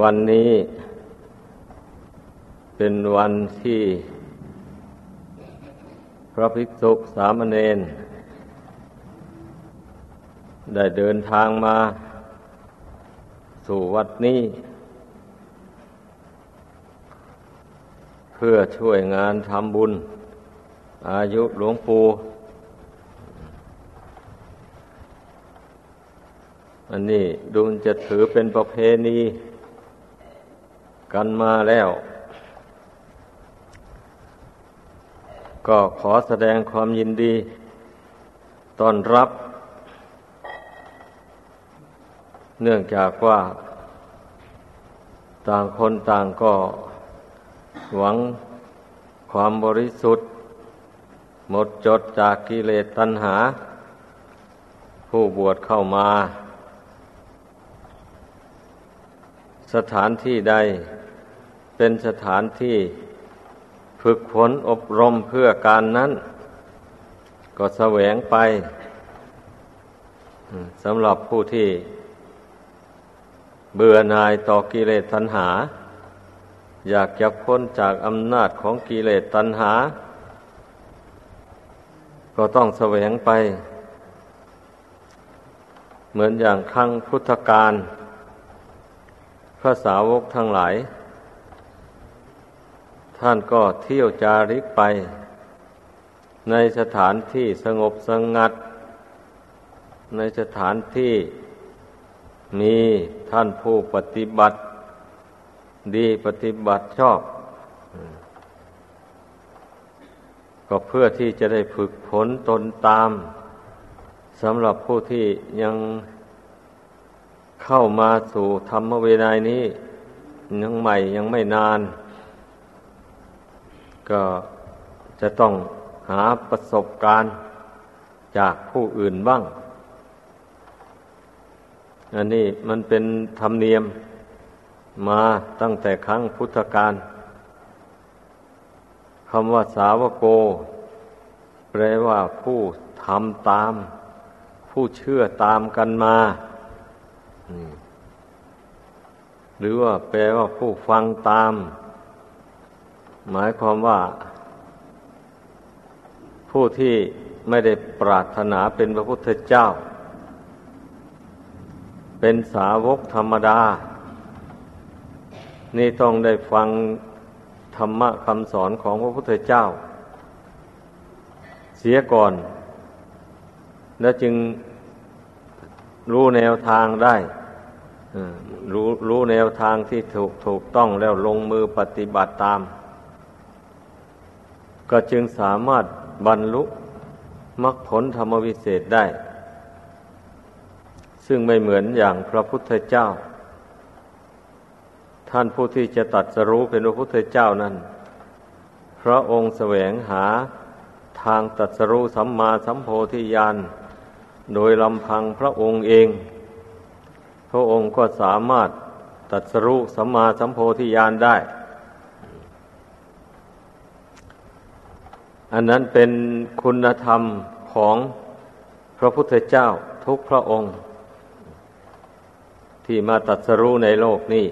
วันนี้ เป็นวันที่ พระภิกษุสามเณรได้เดินทางมา สู่วัดนี้ เพื่อช่วยงานทำบุญ อายุหลวงปู่อันนี้ดูจะถือเป็นประเพณี กันมาแล้ว ก็ขอแสดงความยินดีต้อนรับ เนื่องจากว่า ต่างคนต่างก็หวังความบริสุทธิ์ หมดจดจากกิเลสตัณหา ผู้บวชเข้ามา สถานที่ใด เป็นสถานที่ฝึกฝนอบรมเพื่อการนั้น ก็แสวงไปสำหรับผู้ที่ เบื่อหน่ายต่อกิเลสตัณหา อยากจะพ้นจากอำนาจของกิเลสตัณหา ก็ต้องแสวงไป เหมือนอย่างครั้งพุทธกาลพระสาวกทั้งหลาย ท่านก็เที่ยวจาริกไป ในสถานที่สงบสงัด ในสถานที่มีท่านผู้ปฏิบัติ ดีปฏิบัติชอบ ก็เพื่อที่จะได้ฝึกฝนตนตามสำหรับผู้ที่ยังเข้ามาสู่ธรรมเวไนนี้ ยังใหม่ยังไม่นาน ก็จะต้องหาประสบการณ์จากผู้อื่นบ้าง อันนี้มันเป็นธรรมเนียมมาตั้งแต่ครั้งพุทธกาลคำว่าสาวโก แปลว่าผู้ทำตาม ผู้เชื่อตามกันมาหรือว่าแปลว่าผู้ฟังตาม หมายความว่า ผู้ที่ไม่ได้ปรารถนาเป็นพระพุทธเจ้า เป็นสาวกธรรมดา นี่ต้องได้ฟังธรรมะคำสอนของพระพุทธเจ้า เสียก่อน แล้วจึงรู้แนวทางได้รู้รู้แนวทางที่ถูกถูกต้องแล้วลงมือปฏิบัติตาม ก็จึงสามารถบรรลุมรรคผลธรรมวิเศษได้ ซึ่งไม่เหมือนอย่างพระพุทธเจ้า ท่านผู้ที่จะตัดสรู้เป็นพระพุทธเจ้านั้น พระองค์แสวงหาทางตัดสรู้สัมมาสัมโพธิญาณโดยลำพังพระองค์เอง พระองค์ก็สามารถตัดสรู้สัมมาสัมโพธิญาณได้ อันนั้นเป็นคุณธรรมของพระพุทธเจ้าทุกพระองค์ ที่มาตัดสรู้ในโลกนี้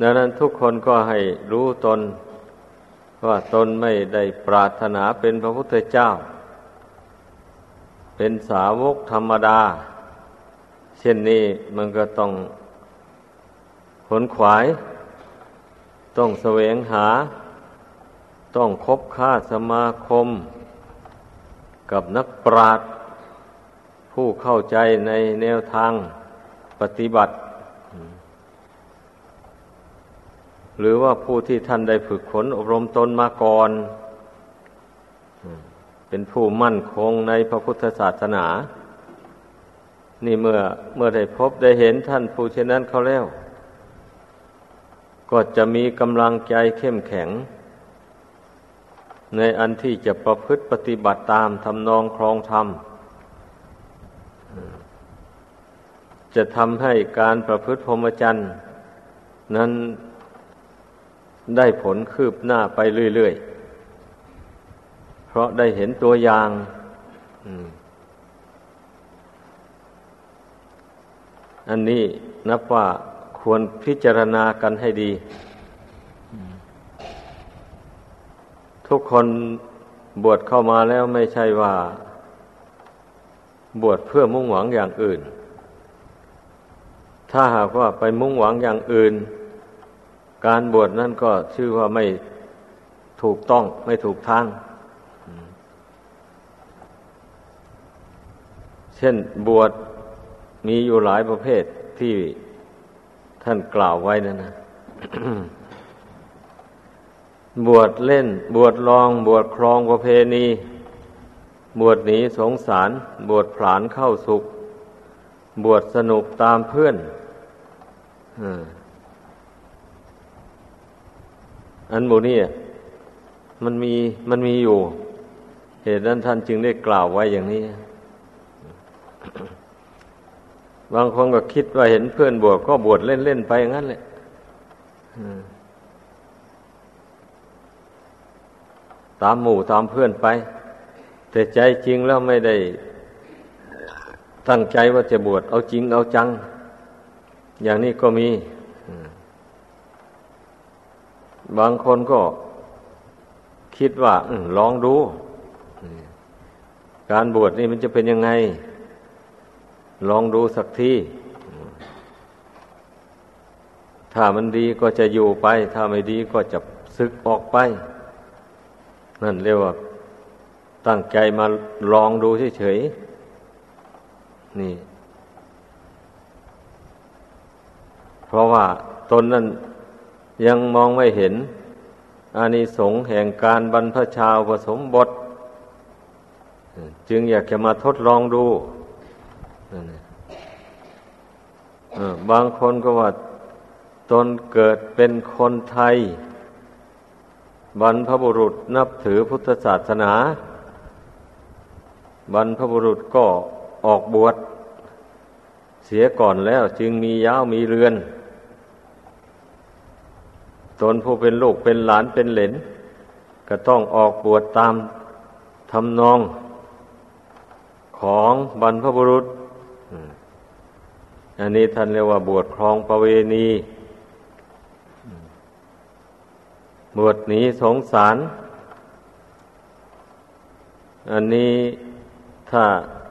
ดังนั้นทุกคนก็ให้รู้ตน ว่าตนไม่ได้ปรารถนาเป็นพระพุทธเจ้า เป็นสาวกธรรมดา เช่นนี้มันก็ต้องขนขวาย ต้องแสวงหา ต้องคบค้าสมาคม กับนักปราชญ์ผู้เข้าใจในแนวทางปฏิบัติ หรือว่าผู้ที่ท่านได้ฝึกฝนอบรมตนมาก่อน เป็นผู้มั่นคงในพระพุทธศาสนา นี่เมื่อเมื่อได้พบได้เห็นท่านผู้เช่นนั้นเขาแล้ว ก็จะมีกำลังใจเข้มแข็ง ในอันที่จะประพฤติปฏิบัติตามทำนองครองธรรม จะทำให้การประพฤติพรหมจรรย์นั้นได้ผลคืบหน้าไปเรื่อยๆ เพราะได้เห็นตัวอย่างออันนี้นับว่าควรพิจารณากันให้ดี ทุกคนบวชเข้ามาแล้วไม่ใช่ว่า บวชเพื่อมุ่งหวังอย่างอื่น ถ้าหากว่าไปมุ่งหวังอย่างอื่น การบวชนั่นก็ชื่อว่าไม่ถูกต้องไม่ถูกทาง เช่นบวชมีอยู่หลายประเภทที่ท่านกล่าวไว้นั่นนะ บวชเล่น บวชลอง บวชครองประเพณี บวชหนีสงสาร บวชผลานเข้าสุข บวชสนุกตามเพื่อนอันโมนี่มันมีมันมีอยู่ เหตุนั้นท่านจึงได้กล่าวไว้อย่างนี้ บางคนก็คิดว่าเห็นเพื่อนบวชก็บวชเล่นๆไปอย่างนั้นแหละ ตามหมู่ตามเพื่อนไป แต่ใจจริงแล้วไม่ได้ตั้งใจว่าจะบวชเอาจริงเอาจัง อย่างนี้ก็มี บางคนก็คิดว่าอลองดู การบวชนี่มันจะเป็นยังไง ลองดูสักทีถ้ามันดีก็จะอยู่ไป ถ้าไม่ดีก็จะซึกออกไป นั่นเรียกว่า ตั้งใจมาลองดูเฉยๆนี่ เพราะว่าตนนั้นยังมองไม่เห็นอานิสงส์แห่งการบรรพชาผสมบท จึงอยากจะมาทดลองดูบางคนก็ว่า ตนเกิดเป็นคนไทย บรรพบุรุษนับถือพุทธศาสนา บรรพบุรุษก็ออกบวชเสียก่อนแล้วจึงมีย้าวมีเรือน ตนผู้เป็นลูกเป็นหลานเป็นเหลน ก็ต้องออกบวชตามทำนองของบรรพบุรุษ อันนี้ท่านเรียกว่าบวชครองประเวณี บวชหนีสงสาร อันนี้ถ้า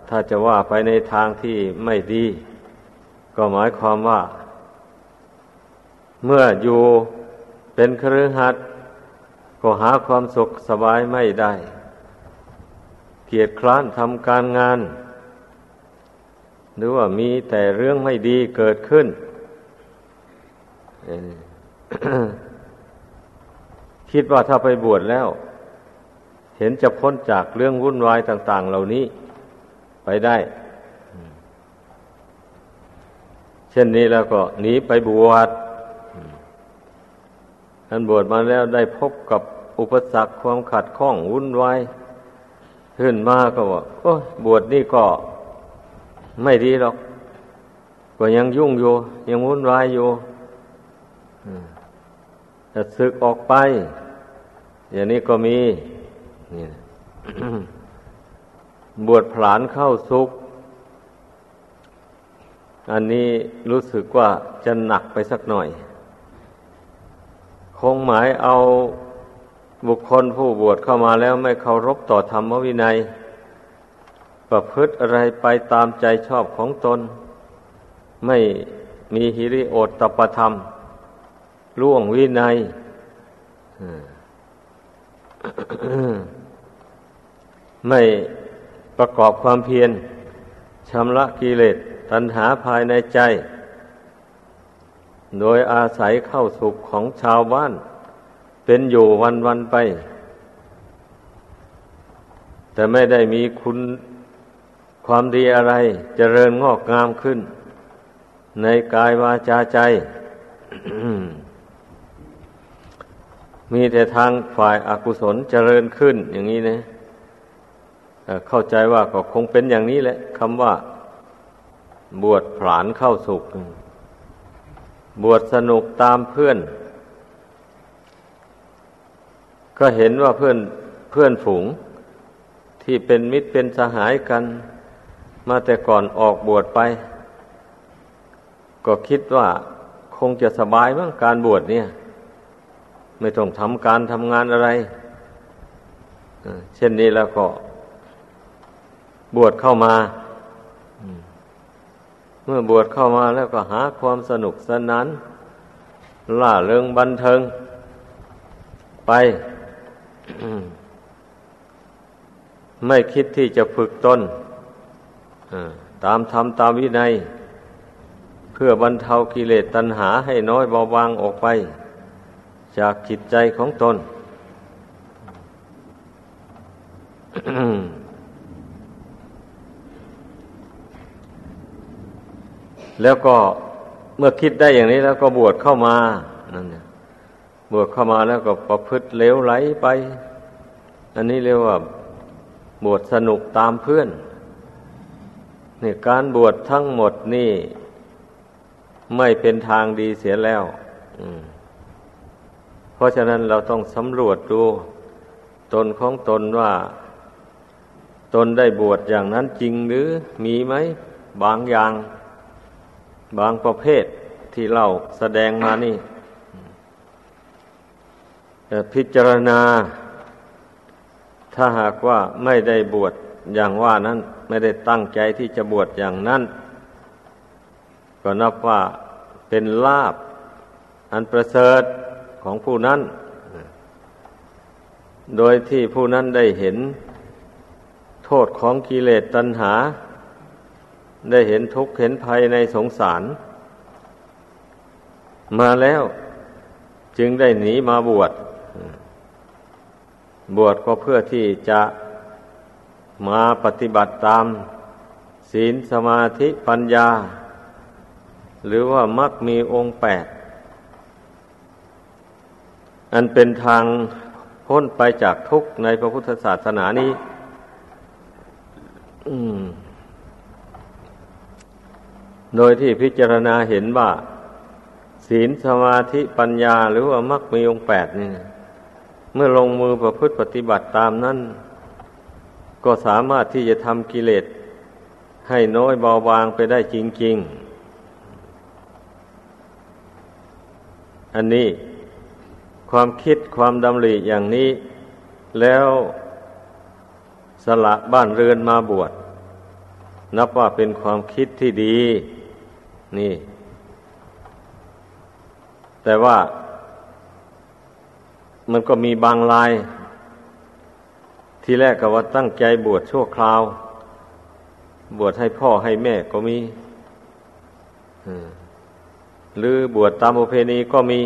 ถ้าจะว่าไปในทางที่ไม่ดี ก็หมายความว่า เมื่ออยู่เป็นครือหัดก็หาความสุขสบายไม่ได้ เกียรติคร้านทำการงาน หรือว่ามีแต่เรื่องไม่ดีเกิดขึ้น คิดว่าถ้าไปบวชแล้ว เห็นจะพ้นจากเรื่องวุ่นวายต่าง ๆ เหล่านี้ไปได้ เช่นนี้แล้วก็หนีไปบวชท่านบวชมาแล้วได้พบกับอุปสรรคความขัดข้องวุ่นวายขึ้นมาก็ว่าโอ้บวชนี่ก็ไม่ดีหรอก ก็ยังยุ่งอยู่ ยังวุ่นวายอยู่ จะศึกออกไป อย่างนี้ก็มีนี่บวชผลานเข้าสุกอันนี้รู้สึกว่าจะหนักไปสักหน่อย คงหมายเอาบุคคลผู้บวชเข้ามาแล้วไม่เคารพต่อธรรมวินัย ประพฤติอะไรไปตามใจชอบของตน ไม่มีฮิริโอตตปธรรม ล่วงวินัยไม่ประกอบความเพียรชำระกิเลสตัณหาภายในใจ โดยอาศัยเข้าสุขของชาวบ้าน เป็นอยู่วันวันไป แต่ไม่ได้มีคุณความดีอะไรจเจริญงอกงามขึ้น ในกายวาจาใจ มีแต่ทางฝ่ายอากุศลเจริญขึ้นอย่างนี้นะเข้าใจว่าก็คงเป็นอย่างนี้แหละคำว่า บวชผลานเข้าสุข บวชสนุกตามเพื่อน ก็เห็นว่าเพื่อนเพื่อนฝูง ที่เป็นมิตรเป็นสหายกัน มาแต่ก่อนออกบวชไป ก็คิดว่าคงจะสบายมั้งการบวชเนี่ย ไม่ต้องทำการทำงานอะไรเช่นนี้แล้วก็ บวชเข้ามาเมื่อบวชเข้ามาแล้วก็หาความสนุกสนานล่าเริงบันเทิง ไป ไม่คิดที่จะฝึกตนตามธรรมตามวินัย เพื่อบรรเทากิเลสตัณหาให้น้อยเบาบางออกไป จากจิตใจของตน แล้วก็เมื่อคิดได้อย่างนี้แล้วก็บวชเข้ามานั่นเนี่ยบวชเข้ามาแล้วก็ประพฤติเลวไหลไป อันนี้เรียกว่า บวชสนุกตามเพื่อนนี่การบวชทั้งหมดนี่ ไม่เป็นทางดีเสียแล้ว เพราะฉะนั้นเราต้องสำรวจดูตนของตนว่า ตนได้บวชอย่างนั้นจริงหรือมีไหมบางอย่าง บางประเภทที่เราแสดงมานี่พิจารณา ถ้าหากว่าไม่ได้บวชอย่างว่านั้น ไม่ได้ตั้งใจที่จะบวชอย่างนั้น ก็นับว่าเป็นลาบ อันประเสริฐ ของผู้นั้น โดยที่ผู้นั้นได้เห็นโทษของกิเลสตัณหา ได้เห็นทุกข์เห็นภัยในสงสาร มาแล้วจึงได้หนีมาบวช บวชก็เพื่อที่จะมาปฏิบัติตาม ศีลสมาธิปัญญา หรือว่ามักมีองค์แปด อันเป็นทางพ้นไปจากทุกข์ในพระพุทธศาสนานี้โดยที่พิจารณาเห็นว่า ศีลสมาธิปัญญาหรือว่ามักมีองค์แปดนี่เมื่อลงมือประพฤติปฏิบัติตามนั้น ก็สามารถที่จะทำกิเลสให้น้อยเบาบางไปได้จริง ๆ อันนี้ ความคิดความดำริอย่างนี้ แล้วสละบ้านเรือนมาบวช นับว่าเป็นความคิดที่ดี นี่ แต่ว่ามันก็มีบางลาย ทีแรกก็ว่าตั้งใจบวชชั่วคราว บวชให้พ่อให้แม่ก็มีหรือบวชตามประเพณีก็มี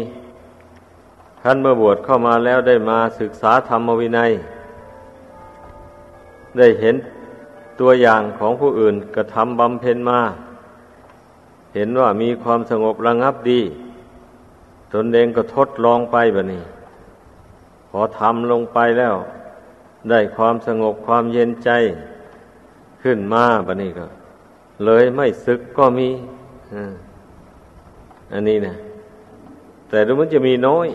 ท่านเมื่อบวชเข้ามาแล้วได้มาศึกษาธรรมวินัย ได้เห็นตัวอย่างของผู้อื่นกระทำบำเพ็ญมา เห็นว่ามีความสงบระงับดี ตนเองก็ทดลองไปแบบนี้ พอทำลงไปแล้ว ได้ความสงบความเย็นใจขึ้นมาแบะนี้ก็ เลยไม่ซึกก็มีอันนี้นะแต่ดูมันจะมีน้อย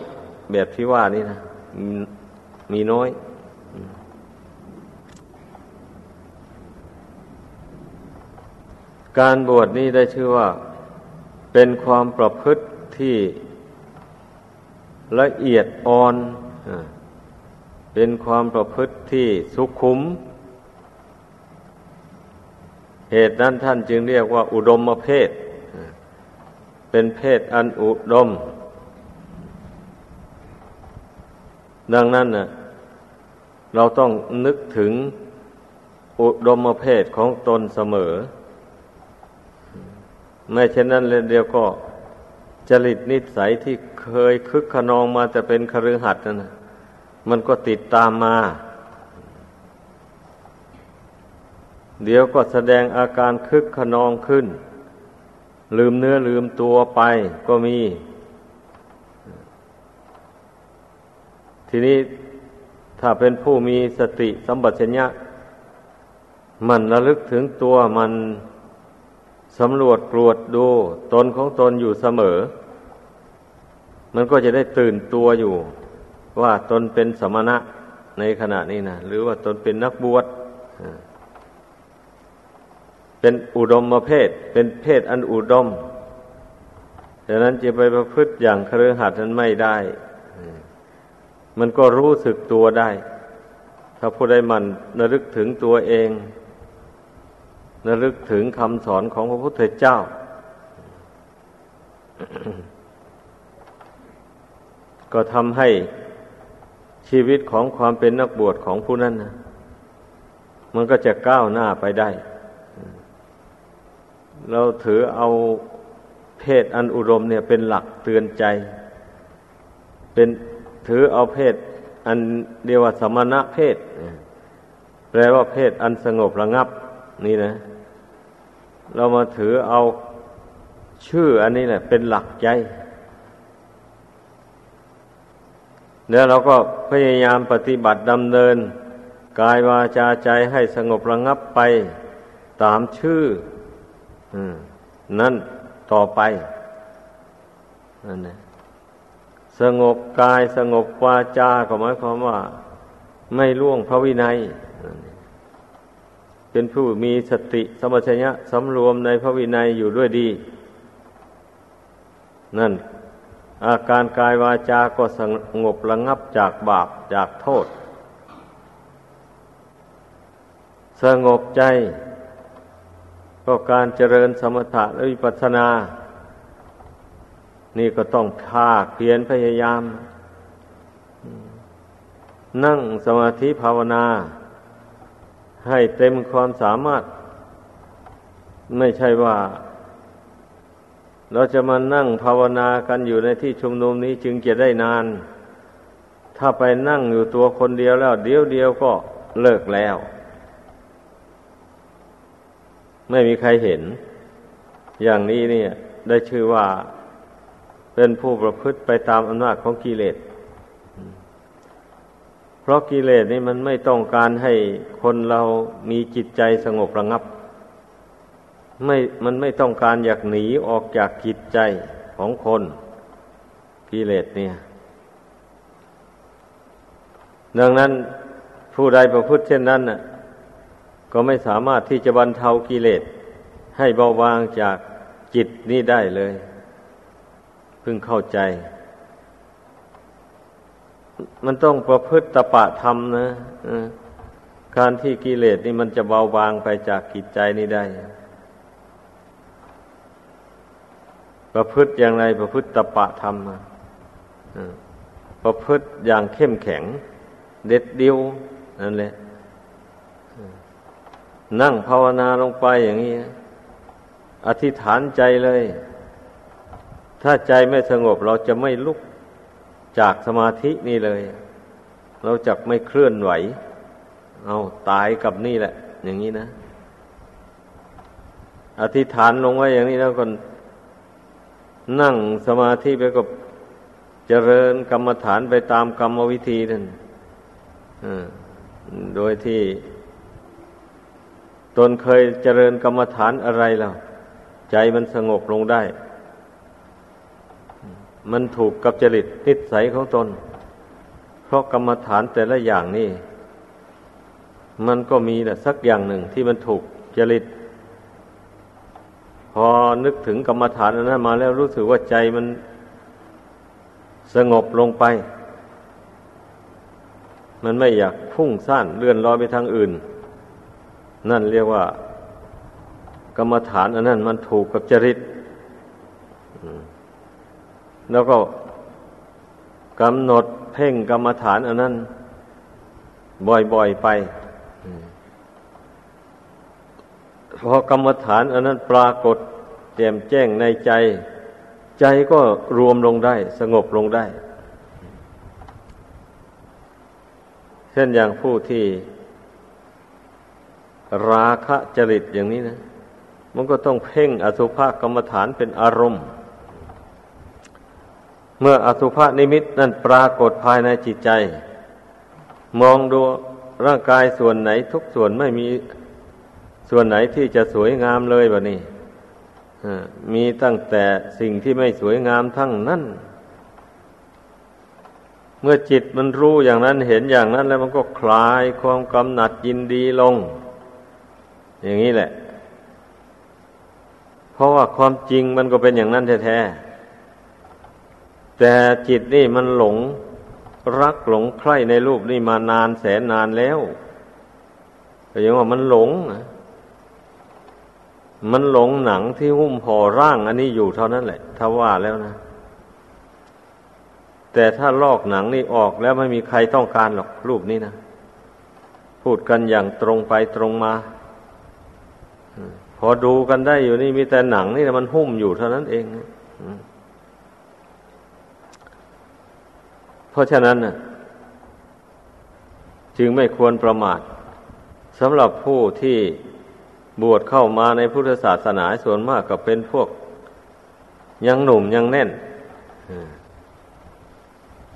แบบที่ว่านี่นะมีน้อยการบวชนี้ได้ชื่อว่า เป็นความประพฤติที่ละเอียดอ่อน เป็นความประพฤติที่สุขุม เหตุนั้นท่านจึงเรียกว่า อุดมเพศ เป็นเพศอันอุดม ดังนั้นนะเราต้องนึกถึงอุดมเพศของตนเสมอ ไม่เช่นนั้นเลยเดียวก็จริตนิสัยที่เคยคึกขนองมาจะเป็นคฤหัสถ์นั่นนะมันก็ติดตามมา เดี๋ยวก็แสดงอาการคึกขนองขึ้น ลืมเนื้อลืมตัวไปก็มี ทีนี้ถ้าเป็นผู้มีสติสัมปชัญญะ มันระลึกถึงตัวมันสำรวจตรวจดูตนของตนอยู่เสมอ มันก็จะได้ตื่นตัวอยู่ ว่าตนเป็นสมณะในขณะนี้นะหรือว่าตนเป็นนักบวชเป็นอุดมมาเพศ เป็นเพศอันอุดมดังนั้นจะไปประพฤติอย่างเครือขัดนั้นไม่ได้ มันก็รู้สึกตัวได้ ถ้าผู้ใดมันระลึกถึงตัวเองระลึกถึงคำสอนของพระพุทธเจ้า ก็ทำให้ชีวิตของความเป็นนักบวชของผู้นั้นนะมันก็จะก้าวหน้าไปได้ เราถือเอาเพศอันอุดมเนี่ยเป็นหลักเตือนใจ เป็น ถือเอาเพศ อันเรียกว่าสมณะเพศ แปลว่าเพศอันสงบระงับ นี่นะ เรามาถือเอาชื่ออันนี้แหละ เป็นหลักใจแล้วเราก็พยายามปฏิบัติดำเนิน กายวาจาใจให้สงบระงับไป ตามชื่ออนั่นต่อไปนั่นนะ สงบกายสงบวาจาก็หมายความว่า ไม่ล่วงพระวินัย เป็นผู้มีสติสมัชยะสำรวมในพระวินัยอยู่ด้วยดี นั่น อาการกายวาจาก็สงบระงับจากบาปจากโทษ สงบใจ ก็การเจริญสมถะและวิปัสสนา นี่ก็ต้องภาคเพียรพยายาม นั่งสมาธิภาวนา ให้เต็มความสามารถ ไม่ใช่ว่า เราจะมานั่งภาวนากันอยู่ในที่ชุมนุมนี้จึงจะได้นาน ถ้าไปนั่งอยู่ตัวคนเดียวแล้ว เดียวเดียวก็เลิกแล้ว ไม่มีใครเห็น อย่างนี้เนี่ย ได้ชื่อว่า เป็นผู้ประพฤติไปตามอำนาจของกิเลส เพราะกิเลสนี่มันไม่ต้องการให้คนเรามีจิตใจสงบระงับ ไม่มันไม่ต้องการอยากหนีออกจากจิตใจของคนกิเลสเนี่ย ดังนั้นผู้ใดประพฤติเช่นนั้นน่ะ ก็ไม่สามารถที่จะบรรเทากิเลสให้เบาบางจากจิตนี้ได้เลย พิ่งเข้าใจ มันต้องประพฤติตปะธรรมนะการที่กิเลสนี่มันจะเบาบางไปจากจิตใจนี้ได้ ประพฤติอย่างไรประพฤติตปะธรรมประพฤติอย่างเข้มแข็ง เด็ดเดียวนั่นแหละนั่งภาวนาลงไปอย่างนี้ อธิษฐานใจเลย ถ้าใจไม่สงบเราจะไม่ลุกจากสมาธินี่เลย เราจะไม่เคลื่อนไหว เอาตายกับนี่แหละ อย่างนี้นะ อธิษฐานลงไว้อย่างนี้แล้วคนนั่งสมาธิไปก็เจริญกรรมฐานไปตามกรรมวิธีนั่นโดยที่ ตนเคยเจริญกรรมฐานอะไรแล้ว ใจมันสงบลงได้ มันถูกกับจริตนิสัยของตน เพราะกรรมฐานแต่ละอย่างนี่ มันก็มีแหละสักอย่างหนึ่งที่มันถูกจริต พอนึกถึงกรรมฐานนั้นมาแล้วรู้สึกว่าใจมันสงบลงไป มันไม่อยากพุ่งซ่านเลื่อนลอยไปทางอื่น นั่นเรียกว่า กรรมฐานอันนั้นมันถูกกับจริต แล้วก็กำหนดเพ่งกรรมฐานอันนั้น บ่อยๆไปพอกรรมฐานอันนั้นปรากฏแจ่มแจ้งในใจ ใจก็รวมลงได้ สงบลงได้ เช่นอย่างผู้ที่ ราคะจริตอย่างนี้นะ มันก็ต้องเพ่งอสุภกรรมฐานเป็นอารมณ์ เมื่ออสุภนิมิตนั่นปรากฏภายในจิตใจ มองดูร่างกายส่วนไหนทุกส่วนไม่มีส่วนไหนที่จะสวยงามเลยแบบนี้มีตั้งแต่สิ่งที่ไม่สวยงามทั้งนั้น เมื่อจิตมันรู้อย่างนั้นเห็นอย่างนั้น แล้วมันก็คลายความกำหนัดยินดีลง อย่างนี้แหละ เพราะว่าความจริงมันก็เป็นอย่างนั้นแท้ แต่จิตนี่มันหลงรักหลงใคร่ในรูปนี่มานานแสนนานแล้วแต่ยังว่ามันหลงมันหลงหนังที่หุ้มห่อร่างอันนี้อยู่เท่านั้นแหละถ้าว่าแล้วนะ แต่ถ้าลอกหนังนี่ออกแล้วไม่มีใครต้องการหรอกรูปนี้นะ พูดกันอย่างตรงไปตรงมาพอดูกันได้อยู่นี่มีแต่หนังนี่มันหุ้มอยู่เท่านั้นเองเพ ราะฉะนั้นจึงไม่ควรประมาทสำหรับผู้ที่บวชเข้ามาในพุทธศาสนาส่วนมากก็เป็นพวก ยังหนุ่มยังแน่น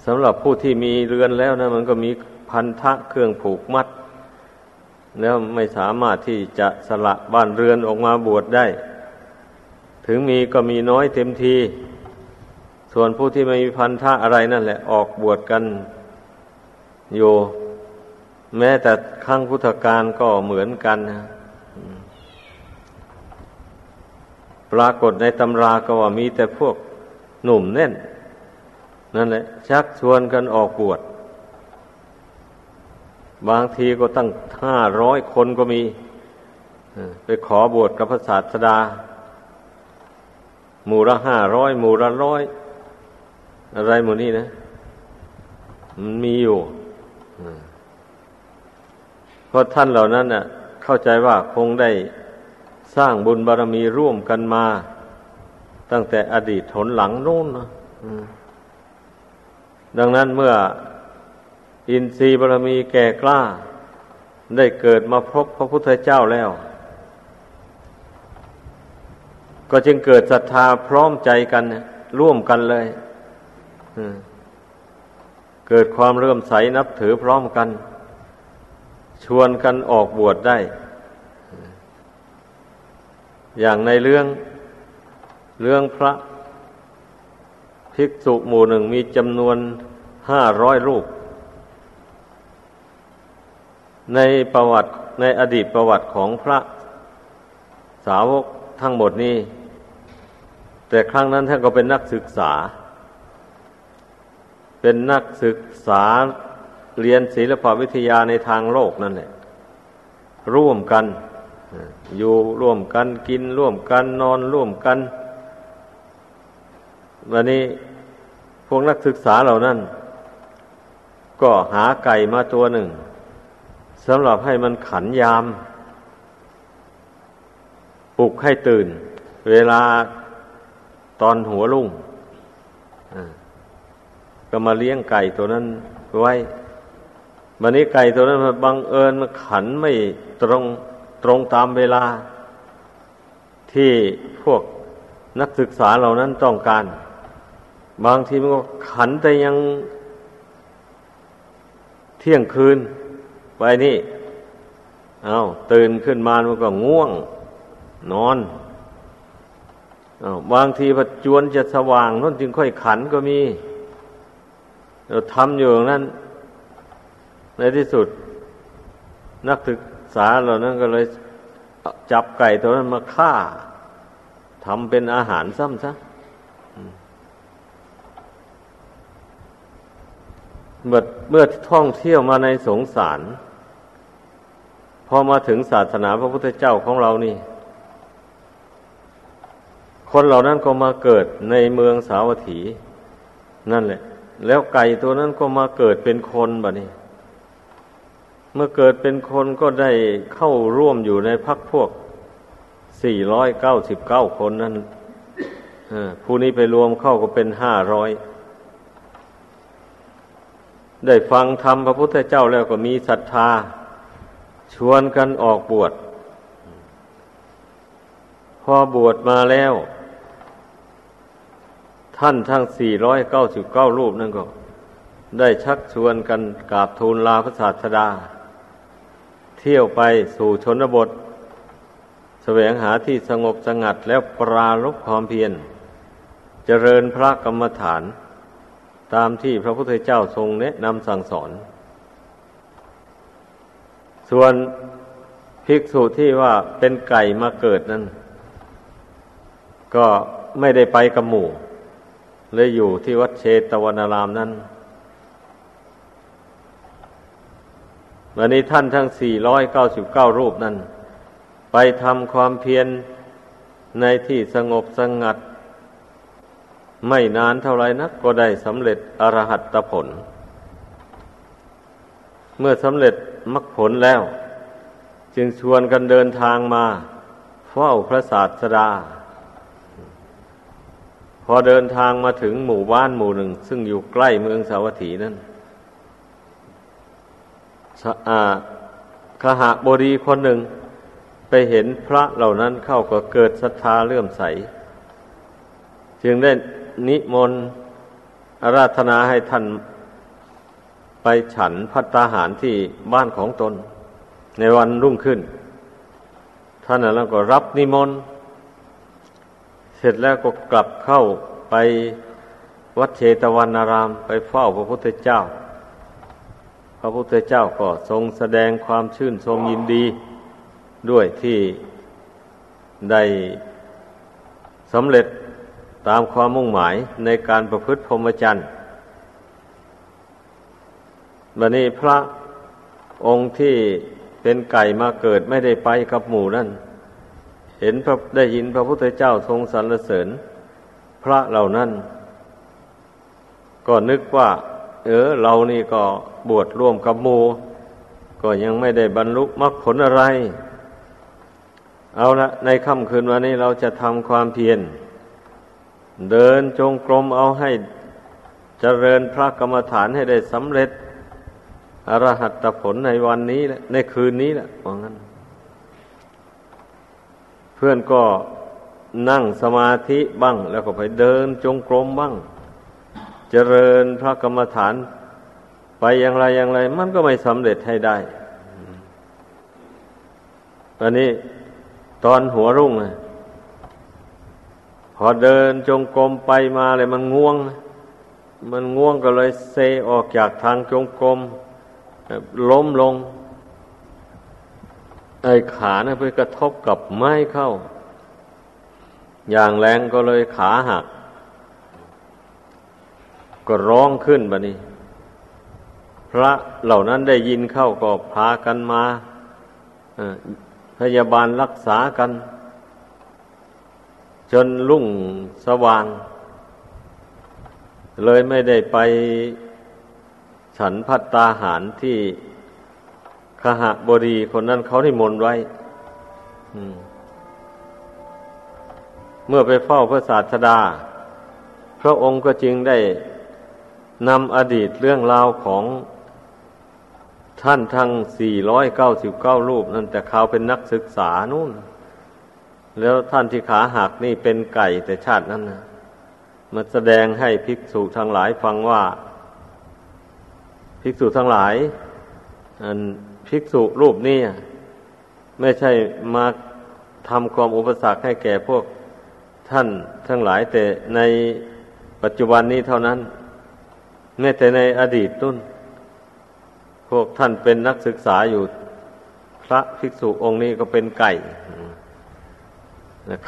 สำหรับผู้ที่มีเรือนแล้วนะ มันก็มีพันธะเครื่องผูกมัด แล้วไม่สามารถที่จะสละบ้านเรือนออกมาบวชได้ ถึงมีก็มีน้อยเต็มที ส่วนผู้ที่ไม่มีพันธะอะไรนั่นแหละ ออกบวชกันอยู่แม้แต่ครั้งพุทธกาลก็เหมือนกันนะปรากฏในตำราก็ว่ามีแต่พวกหนุ่มแน่น นั่นแหละ ชักชวนกันออกบวชบางทีก็ตั้งห้าร้อยคนก็มีไปขอบวชกับพระศาสดา หมู่ละห้าร้อยหมู่ละร้อย อะไรหมู่นี้นะ มันมีอยู่เพราะท่านเหล่านั้นน่ะ เข้าใจว่าคงได้สร้างบุญบารรมีร่วมกันมา ตั้งแต่อดีตถนหลังโนู่นนะดังนั้นเมื่ออินทรีย์บารรมีแก่กล้า ได้เกิดมาพบพระพุทธเจ้าแล้ว ก็จึงเกิดศรัทธาพร้อมใจกัน ร่วมกันเลย เกิดความเริ่มใสนับถือพร้อมกัน ชวนกันออกบวชได้ อย่างในเรื่องเรื่องพระภิกษุหมู่หนึ่งมีจำนวนห้าร้อยรูป ในประวัติในอดีตประวัติของพระสาวกทั้งหมดนี้ แต่ครั้งนั้นท่านก็เป็นนักศึกษา เป็นนักศึกษาเรียนศิลปวิทยาในทางโลกนั่นแหละร่วมกัน อยู่ร่วมกันกินร่วมกันนอนร่วมกันวันนี้พวกนักศึกษาเหล่านั้น ก็หาไก่มาตัวหนึ่งสำหรับให้มันขันยาม ปลุกให้ตื่น เวลาตอนหัวลุ่ง ก็มาเลี้ยงไก่ตัวนั้นไว้วันนี้ไก่ตัวนั้นมันบังเอิญมาขันไม่ตรงตรงตามเวลา ที่พวกนักศึกษาเหล่านั้นต้องการ บางทีมันก็ขันแต่ยังเที่ยงคืน ไปนี่ เอาตื่นขึ้นมามันก็ง่วง นอนอาบางทีพัดจวนจะสว่างนั่นจึงค่อยขันก็มี เราทำอยู่นั้น ในที่สุด นักศึกษาเหล่านั้นก็เลยจับไก่ตัวนั้นมาฆ่าทำเป็นอาหารซ้ำซะเมื่อเมื่อท่องเที่ยวมาในสงสาร พอมาถึงศาสนาพระพุทธเจ้าของเรานี่ คนเหล่านั้นก็มาเกิดในเมืองสาวัตถี นั่นแหละ แล้วไก่ตัวนั้นก็มาเกิดเป็นคนบะนี่เมื่อเกิดเป็นคนก็ได้เข้าร่วมอยู่ในพักพวกสี่ร้อยเก้าสิบเก้าคนนั้นผู้นี้ไปรวมเข้าก็เป็นห้าร้อยได้ฟังธรรมพระพุทธเจ้าแล้วก็มีศรัทธา ชวนกันออกบวช พอบวชมาแล้ว ท่านทั้งสี่ร้อยเก้าสิบเก้ารูปนั่นก็ ได้ชักชวนกันกราบทูลลาพระศาสดา เที่ยวไปสู่ชนบท แสวงหาที่สงบสงัดแล้วปราลบความเพียร เจริญพระกรรมฐาน ตามที่พระพุทธเจ้าทรงแนะนำสั่งสอน ส่วนภิกษุที่ว่าเป็นไก่มาเกิดนั้น ก็ไม่ได้ไปกับหมู่ เลยอยู่ที่วัดเชตวนารามนั้นวันนี้ท่านทั้ง 499 รูปนั้น ไปทำความเพียรในที่สงบสงัด ไม่นานเท่าไรนักก็ได้สำเร็จอรหัตผล เมื่อสำเร็จมรรคผลแล้ว จึงชวนกันเดินทางมา เฝ้าพระศาสดา อเดินทางมาถึงหมู่บ้านหมู่หนึ่ง ซึ่งอยู่ใกล้เมืองสาวัตถีนั่นขหาบดีคนหนึ่ง ไปเห็นพระเหล่านั้นเข้าก็เกิดศรัทธาเลื่อมใส จึงได้นิมนต์อาราธนาให้ท่านไปฉันพัตตาหารที่บ้านของตน ในวันรุ่งขึ้น ท่านนั้นก็รับนิมนต์ เสร็จแล้วก็กลับเข้าไปวัดเชตวันนารามไปเฝ้าพระพุทธเจ้า พระพุทธเจ้าก็ทรงแสดงความชื่นชมยินดี ด้วยที่ได้สำเร็จตามความมุ่งหมายในการประพฤติพรหมจรรย์บันนี้พระองค์ที่เป็นไก่มาเกิดไม่ได้ไปกับหมู่นั่น เห็นพระได้ยินพระพุทธเจ้าทรงสรรเสริญ พระเหล่านั้น ก็นึกว่า เออ เรานี่ก็บวชร่วมกับมูก็ยังไม่ได้บรรลุมรรคผลอะไร เอาละในค่ำคืนวันนี้เราจะทำความเพียร เดินจงกรมเอาให้เจริญพระกรรมฐานให้ได้สำเร็จอรหัตผลในวันนี้แหละในคืนนี้แหละว่างั้น พื่อนก็นั่งสมาธิบ้าง แล้วก็ไปเดินจงกรมบ้าง เจริญพระกรรมฐาน ไปอย่างไรอย่างไร มันก็ไม่สำเร็จให้ได้ตอนนี้ตอนหัวรุ่งพอเดินจงกรมไปมาเลยมันง่วง มันง่วงก็เลยเซออกจากทางจงกรมล้มลง ไอ้ขาเนี่ยไปกระทบกับไม้เข้า อย่างแรงก็เลยขาหัก ก็ร้องขึ้นบะนี้ พระเหล่านั้นได้ยินเข้าก็พากันมาพยาบาลรักษากัน จนรุ่งสว่าง เลยไม่ได้ไปฉันพัตตาหารที่ ขหบดีคนนั้นเขาที่มนไว้เมื่อไปเฝ้าพระศาสดา พระองค์ก็จึงได้นำอดีตเรื่องราวของท่านทั้งสี่ร้อยเก้าสิบเก้ารูปนั่นแต่เขาเป็นนักศึกษานู่น แล้วท่านที่ขาหักนี่เป็นไก่แต่ชาตินั้นนะมาแสดงให้ภิกษุทั้งหลายฟังว่า ภิกษุทั้งหลายอัน ภิกษุรูปนี้ไม่ใช่มาทำความอุปสรรคให้แก่พวกท่านทั้งหลายแต่ในปัจจุบันนี้เท่านั้นแม้แต่ในอดีตนุ่น พวกท่านเป็นนักศึกษาอยู่พระภิกษุองค์นี้ก็เป็นไก่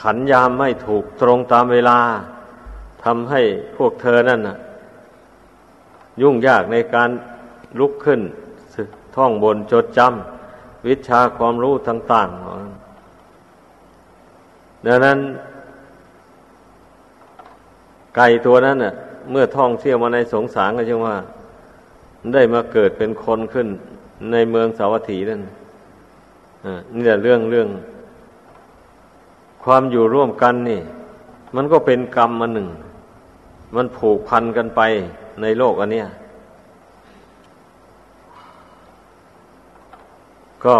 ขันยามไม่ถูกตรงตามเวลาทำให้พวกเธอนั่นยุ่งยากในการลุกขึ้น ท่องบนจดจำวิชาความรู้ต่างๆดังนั้น ไก่ตัวนั้นเน่ะ เมื่อท่องเที่ยวมาในสงสารก็จึงว่า ได้มาเกิดเป็นคนขึ้นในเมืองสาวัตถีนั่นนี่แหละเรื่องเรื่อง ความอยู่ร่วมกันนี่ มันก็เป็นกรรมมาหนึ่ง มันผูกพันกันไปในโลกอันเนี้ย ก็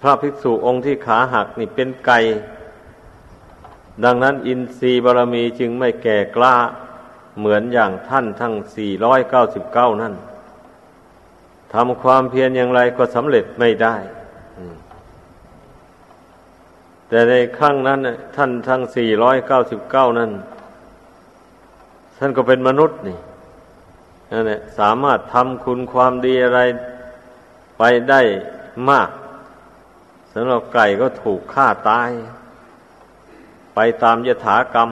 พระภิกษุองค์ที่ขาหักนี่เป็นไก่ดังนั้นอินทรีย์บารมีจึงไม่แก่กล้าเหมือนอย่างท่านทั้ง 499 นั่นทำความเพียรอย่างไรก็สำเร็จไม่ได้ แต่ในครั้งนั้นท่านทั้ง 499 นั่น ท่านก็เป็นมนุษย์นี่นั่นแหละสามารถทำคุณความดีอะไรไปได้ มากสำหรับไก่ก็ถูกฆ่าตาย ไปตามยถากรรม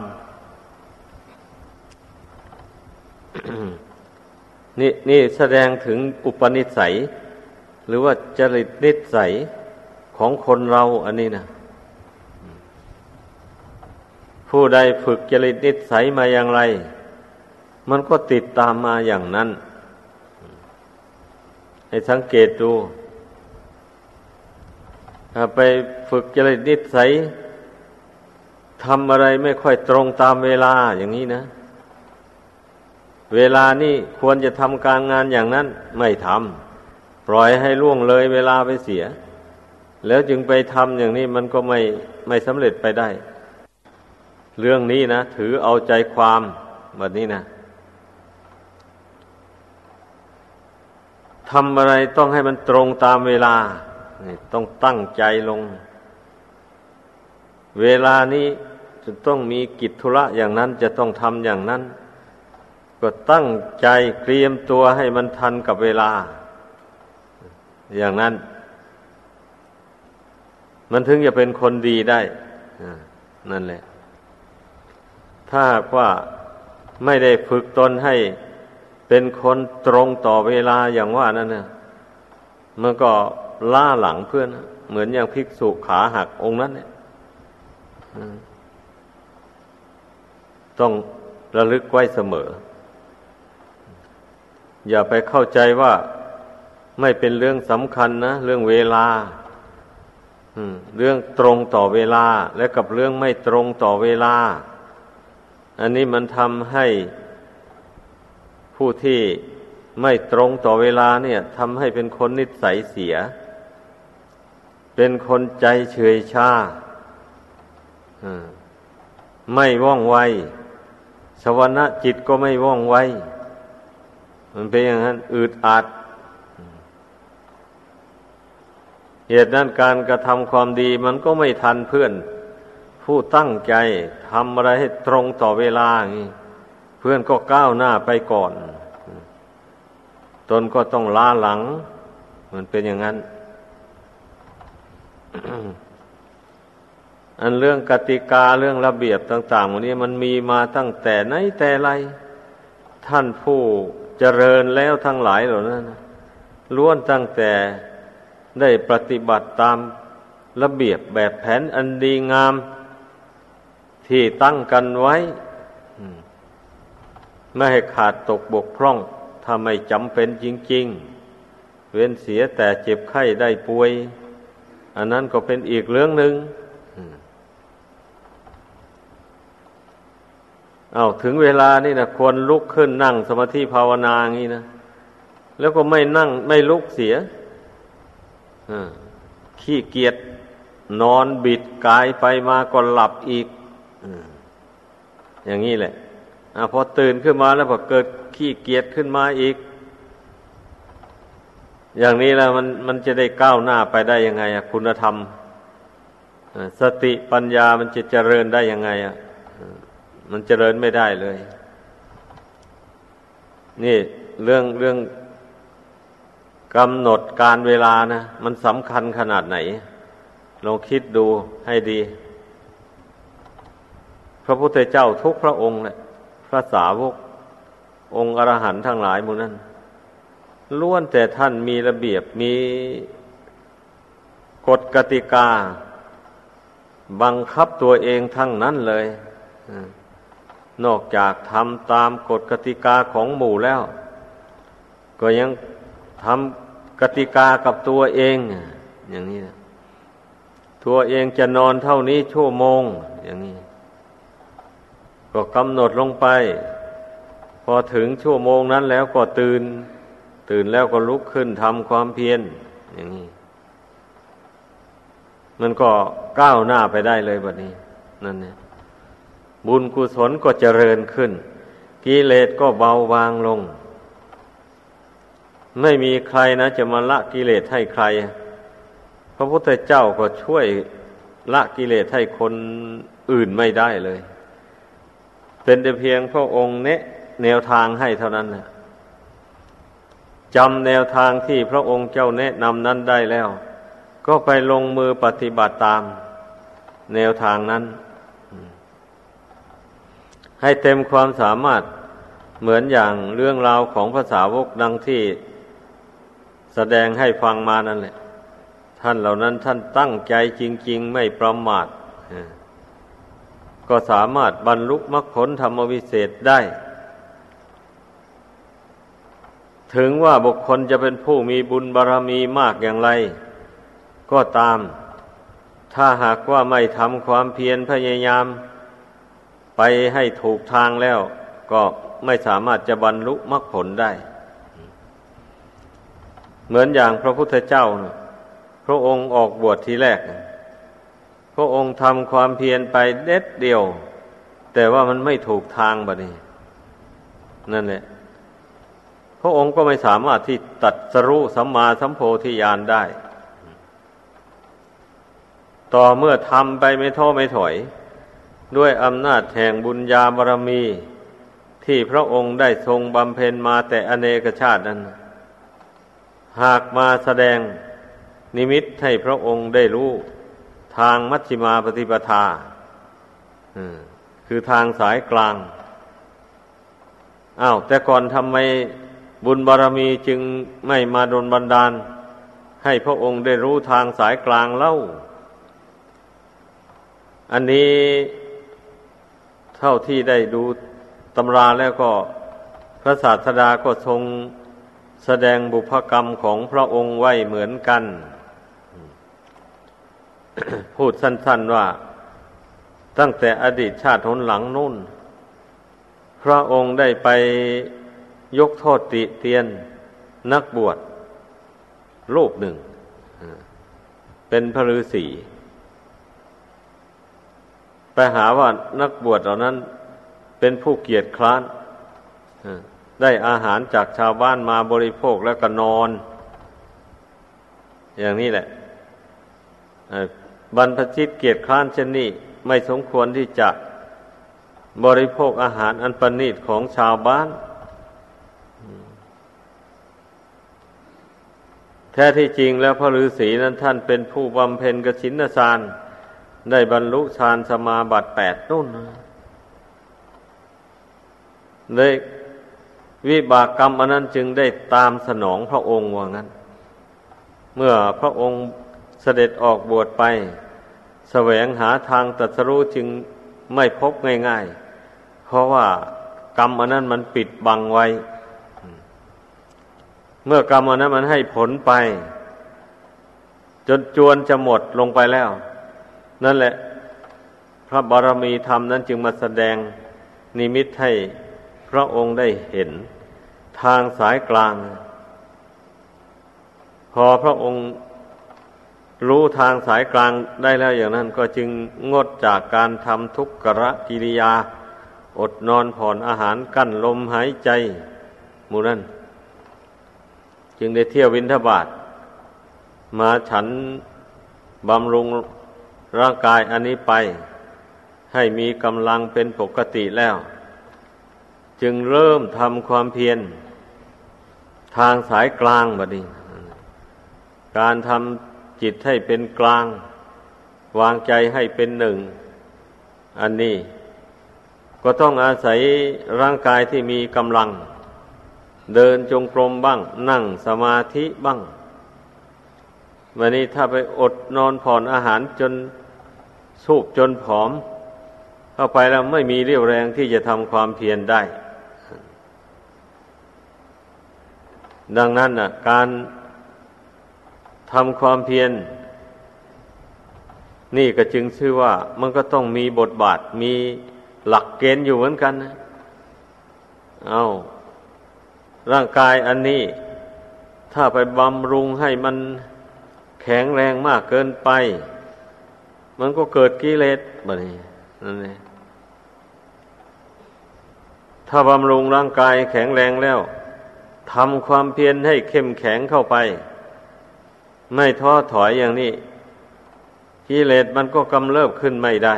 นี่นี่แสดงถึงอุปนิสัย หรือว่าจริตนิสัยของคนเราอันนี้นะผู้ใดฝึกจริตนิสัยมาอย่างไร มันก็ติดตามมาอย่างนั้น ให้สังเกตดู ไปฝึกจริตนิสัยทำอะไรไม่ค่อยตรงตามเวลาอย่างนี้นะ เวลานี่ควรจะทำการงานอย่างนั้นไม่ทำปล่อยให้ล่วงเลยเวลาไปเสีย แล้วจึงไปทำอย่างนี้มันก็ไม่ไม่สำเร็จไปได้ เรื่องนี้นะ ถือเอาใจความแบบนี้นะทำอะไรต้องให้มันตรงตามเวลา ต้องตั้งใจลง เวลานี้จะต้องมีกิจธุระอย่างนั้นจะต้องทำอย่างนั้น ก็ตั้งใจเตรียมตัวให้มันทันกับเวลา อย่างนั้น มันถึงจะเป็นคนดีได้นั่นแหละ ถ้าว่าไม่ได้ฝึกตนให้เป็นคนตรงต่อเวลาอย่างว่านั่นนะมันก็ ล่าหลังเพื่อนเหมือนอย่างภิกษุขาหักองค์นั้นเนี่ยต้องระลึกไว้เสมอ อย่าไปเข้าใจว่าไม่เป็นเรื่องสำคัญนะ เรื่องเวลาเรื่องตรงต่อเวลา และกับเรื่องไม่ตรงต่อเวลา อันนี้มันทำให้ผู้ที่ไม่ตรงต่อเวลาเนี่ยทำให้เป็นคนนิสัยเสีย เป็นคนใจเฉยชาไม่ว่องไว สวรรค์จิตก็ไม่ว่องไว มันเป็นอย่างนั้นอืดอัด เหตุนั้นการกระทำความดีมันก็ไม่ทันเพื่อน ผู้ตั้งใจทำอะไรให้ตรงต่อเวลา เพื่อนก็ก้าวหน้าไปก่อน ตนก็ต้องล้าหลัง มันเป็นอย่างนั้น อันเรื่องกติกาเรื่องระเบียบต่างๆวันนี้มันมีมาตั้งแต่ไหนแต่ไร ท่านผู้เจริญแล้วทั้งหลายเหล่านั้นล้วนตั้งแต่ได้ปฏิบัติตามระเบียบแบบแผนอันดีงาม ที่ตั้งกันไว้ไม่ให้ขาดตกบกพร่องถ้าไม่จำเป็นจริง ๆ เว้นเสียแต่เจ็บไข้ได้ป่วย อันนั้นก็เป็นอีกเรื่องหนึ่งเอาถึงเวลานี่นะควรลุกขึ้นนั่งสมาธิภาวนาอย่างนี้นะแล้วก็ไม่นั่งไม่ลุกเสียขี้เกียจนอนบิดกายไปมาก็หลับอีกอย่างนี้แหละอพอตื่นขึ้นมาแล้วพอเกิดขี้เกียจขึ้นมาอีก อย่างนี้แล้วมันมันจะได้ก้าวหน้าไปได้ยังไงอะคุณธรรมสติปัญญามันจะเจริญได้ยังไงอะมันเจริญไม่ได้เลย นี่เรื่องเรื่องกำหนดการเวลานะมันสำคัญขนาดไหนลองคิดดูให้ดี พระพุทธเจ้าทุกพระองค์เลยพระสาวกองค์อรหันต์ทั้งหลายมูนั้น ล้วนแต่ท่านมีระเบียบมีกฎกติกา บังคับตัวเองทั้งนั้นเลย นอกจากทำตามกฎกติกาของหมู่แล้ว ก็ยังทำกติกากับตัวเอง อย่างนี้ตัวเองจะนอนเท่านี้ชั่วโมง อย่างนี้ ก็กำหนดลงไป พอถึงชั่วโมงนั้นแล้วก็ตื่น ตื่นแล้วก็ลุกขึ้นทำความเพียรอย่างนี้มันก็ก้าวหน้าไปได้เลยแบบนี้ นั่นเนี่ยบุญกุศลก็เจริญขึ้น กิเลสก็เบาบางลง ไม่มีใครนะ จะมาละกิเลสให้ใคร พระพุทธเจ้าก็ช่วยละกิเลสให้คนอื่นไม่ได้เลย เป็นแต่เพียงพระองค์เนะแนวทางให้เท่านั้นนะ จำแนวทางที่พระองค์เจ้าแนะนำนั้นได้แล้ว ก็ไปลงมือปฏิบัติตาม แนวทางนั้น ให้เต็มความสามารถเหมือนอย่างเรื่องราวของภาษาวกดังที่แสดงให้ฟังมานั่นแหละ ท่านเหล่านั้นท่านตั้งใจจริง ๆ ไม่ประมาทก็สามารถบรรลุมรรคผลธรรมวิเศษได้ ถึงว่าบุคคลจะเป็นผู้มีบุญบารรมีมากอย่างไร ก็ตาม ถ้าหากว่าไม่ทำความเพียรพยายาม ไปให้ถูกทางแล้ว ก็ไม่สามารถจะบรรลุมรรคผลได้ เหมือนอย่างพระพุทธเจ้าพระองค์ออกบวชทีแรก พระองค์ทำความเพียรไปเด็ดเดียว แต่ว่ามันไม่ถูกทางบะนี่นั่นแหละ ระองค์ก็ไม่สามารถที่ตัดสรุสัมมาสัมโพธิญาณได้ ต่อเมื่อทำไปไม่ท้อไม่ถอย ด้วยอำนาจแห่งบุญญาบารมี ที่พระองค์ได้ทรงบำเพ็ญมาแต่อเนกชาตินั้น หากมาแสดงนิมิตให้พระองค์ได้รู้ ทางมัชฌิมาปฏิปทาคือทางสายกลางอ้าวแต่ก่อนทำไม บุญบารรมีจึงไม่มาดนบันดาล ให้พระองค์ได้รู้ทางสายกลางเล่า อันนี้เท่าที่ได้ดูตำราแล้วก็พระศาสดาก็ทรงแสดงบุพกรรมของพระองค์ไว้เหมือนกัน พูดสั้นๆว่า ตั้งแต่อดีตชาติหนหลังนู่น พระองค์ได้ไป ยกโทษติเตียนนักบวชรูปหนึ่ง เป็นพระฤาษีไปหาว่านักบวชเหล่านั้น เป็นผู้เกียจคร้านได้อาหารจากชาวบ้านมาบริโภคแล้วก็นอน อย่างนี้แหละบรรพชิตเกียรติคร้านเช่นนี้ ไม่สมควรที่จะบริโภคอาหารอันประณีตของชาวบ้าน แท้ที่จริงแล้วพระฤาษีนั้นท่านเป็นผู้บำเพ็ญกชินสารได้บรรลุฌานสมาบัติแปดนุ่นเลยวิบากกรรมอันนั้นจึงได้ตามสนองพระองค์ว่างั้น เมื่อพระองค์เสด็จออกบวชไปแสวงหาทางตัดสรู้จึงไม่พบง่าย ๆ เพราะว่ากรรมอันนั้นมันปิดบังไว้ เมื่อกรรมนั้นมันให้ผลไป จนจวนจะหมดลงไปแล้ว นั่นแหละ พระบารมีธรรมนั้นจึงมาแสดงนิมิตให้พระองค์ได้เห็นทางสายกลาง พอพระองค์รู้ทางสายกลางได้แล้วอย่างนั้น ก็จึงงดจากการทำทุกขะกิริยา อดนอนผ่อนอาหารกั้นลมหายใจมูนั้น จึงได้เที่ยววินทบาท มาฉันบำรุงร่างกายอันนี้ไป ให้มีกำลังเป็นปกติแล้ว จึงเริ่มทำความเพียร ทางสายกลางบัดนี้ การทำจิตให้เป็นกลาง วางใจให้เป็นหนึ่ง อันนี้ ก็ต้องอาศัยร่างกายที่มีกำลัง เดินจงกรมบ้าง นั่งสมาธิบ้างวันนี้ถ้าไปอดนอนผ่อนอาหารจนสูบจนผอม เข้าไปแล้วไม่มีเรี่ยวแรงที่จะทำความเพียรได้ ดังนั้นนะการทำความเพียรนี่ก็จึงชื่อว่ามันก็ต้องมีบทบาทมีหลักเกณฑ์อยู่เหมือนกันนะเอา ร่างกายอันนี้ ถ้าไปบำรุงให้มันแข็งแรงมากเกินไป มันก็เกิดกิเลสบนี้นั่นเองถ้าบำรุงร่างกายแข็งแรงแล้วทำความเพียรให้เข้มแข็งเข้าไป ไม่ท้อถอยอย่างนี้กิเลสมันก็กำเริบขึ้นไม่ได้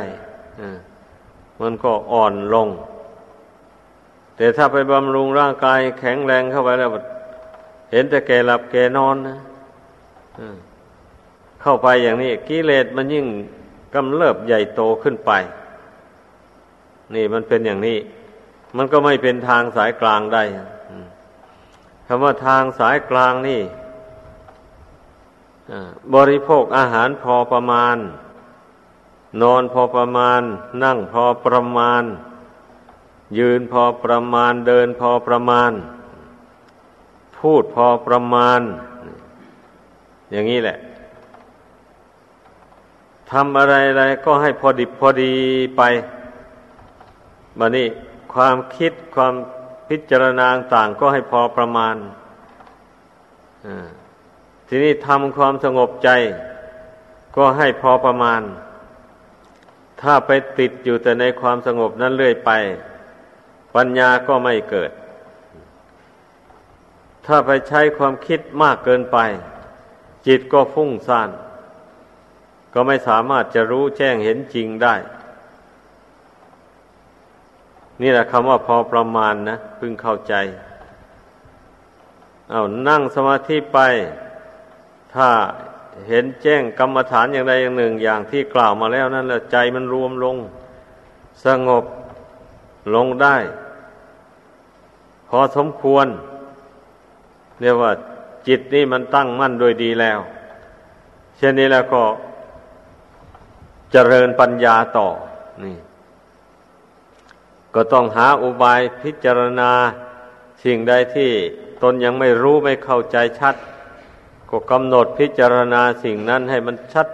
มันก็อ่อนลง แต่ถ้าไปบำรุงร่างกายแข็งแรงเข้าไปแล้ว เห็นแต่แก่หลับแก่นอนนะเข้าไปอย่างนี้กิเลสมันยิ่งกำเริบใหญ่โตขึ้นไป นี่มันเป็นอย่างนี้ มันก็ไม่เป็นทางสายกลางได้คำว่าทางสายกลางนี่บริโภคอาหารพอประมาณ นอนพอประมาณ นั่งพอประมาณ ยืนพอประมาณเดินพอประมาณ พูดพอประมาณ อย่างนี้แหละทำอะไรอะไรก็ให้พอดิบพอดีไปบันนี้ความคิดความพิจารณาต่างก็ให้พอประมาณทีนี้ทำความสงบใจ ก็ให้พอประมาณ ถ้าไปติดอยู่แต่ในความสงบนั้นเรื่อยไป ปัญญาก็ไม่เกิด ถ้าไปใช้ความคิดมากเกินไป จิตก็ฟุ้งซ่าน ก็ไม่สามารถจะรู้แจ้งเห็นจริงได้ นี่แหละคำว่าพอประมาณนะพึงเข้าใจ เอานั่งสมาธิไป ถ้าเห็นแจ้งกรรมฐานอย่างใดอย่างหนึ่ง อย่างที่กล่าวมาแล้วนั่นแหละใจมันรวมลง สงบ ลงได้ พอสมควร เรียกว่าจิตนี่มันตั้งมั่นโดยดีแล้ว เช่นนี้แล้วก็เจริญปัญญาต่อ นี่ ก็ต้องหาอุบายพิจารณาสิ่งใดที่ตนยังไม่รู้ไม่เข้าใจชัด ก็กำหนดพิจารณาสิ่งนั้นให้มันชัด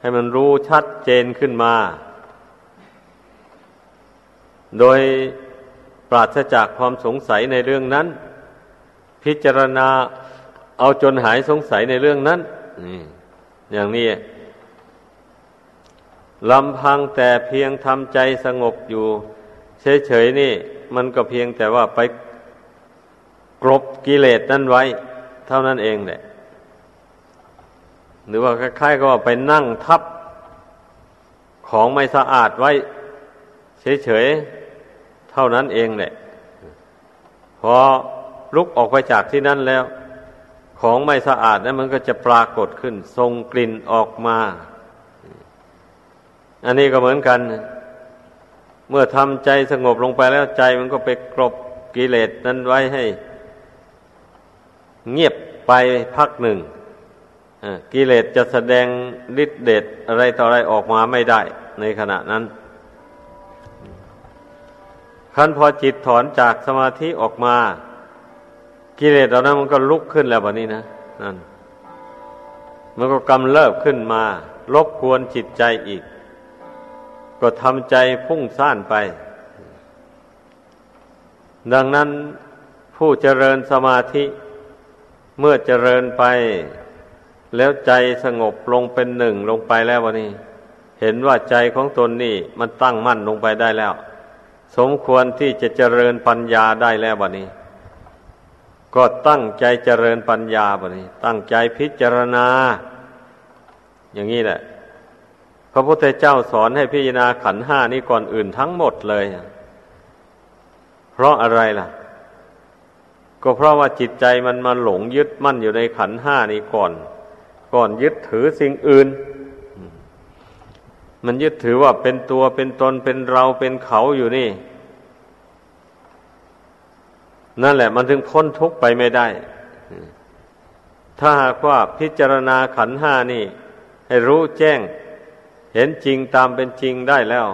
ให้มันรู้ชัดเจนขึ้นมา โดยปราศจากความสงสัยในเรื่องนั้น พิจารณาเอาจนหายสงสัยในเรื่องนั้นอย่างนี้ลำพังแต่เพียงทำใจสงบอยู่ เฉยๆนี่ มันก็เพียงแต่ว่าไปกรบกิเลสนั่นไว้ เท่านั้นเองแหละ หรือว่าคล้ายๆก็ว่าไปนั่งทับของไม่สะอาดไว้ เฉยๆ เท่านั้นเองแหละ พอลุกออกไปจากที่นั่นแล้ว ของไม่สะอาดนั้นมันก็จะปรากฏขึ้นทรงกลิ่นออกมา อันนี้ก็เหมือนกัน เมื่อทำใจสงบลงไปแล้วใจมันก็ไปกรบกิเลสนั้นไว้ให้ เงียบไปพักหนึ่งกิเลสจะแสดงฤทธิเดชอะไรต่ออะไรออกมาไม่ได้ในขณะนั้น ขั้นพอจิตถอนจากสมาธิออกมา กิเลสเหล่านั้นมันก็ลุกขึ้นแล้วแบบนี้นะนั่นมันก็กำเริบขึ้นมา ลบกวนจิตใจอีก ก็ทำใจพุ่งซ่านไป ดังนั้นผู้เจริญสมาธิเมื่อเจริญไป แล้วใจสงบลงเป็นหนึ่งลงไปแล้ววันนี้ เห็นว่าใจของตนนี่มันตั้งมั่นลงไปได้แล้ว สมควรที่จะเจริญปัญญาได้แล้ววันนี้ ก็ตั้งใจเจริญปัญญาวันนี้ ตั้งใจพิจารณา อย่างนี้แหละ พระพุทธเจ้าสอนให้พิจารณาขันห้านี้ก่อนอื่นทั้งหมดเลย เพราะอะไรล่ะ ก็เพราะว่าจิตใจมันมาหลงยึดมั่นอยู่ในขันห้านี้ก่อน ก่อนยึดถือสิ่งอื่น มันยึดถือว่าเป็นตัวเป็นตนเป็นเราเป็นเขาอยู่นี่ นั่นแหละ มันถึงพ้นทุกข์ไปไม่ได้ ถ้าหากว่าพิจารณาขันห้านี่ ให้รู้แจ้ง เห็นจริงตามเป็นจริงได้แล้ว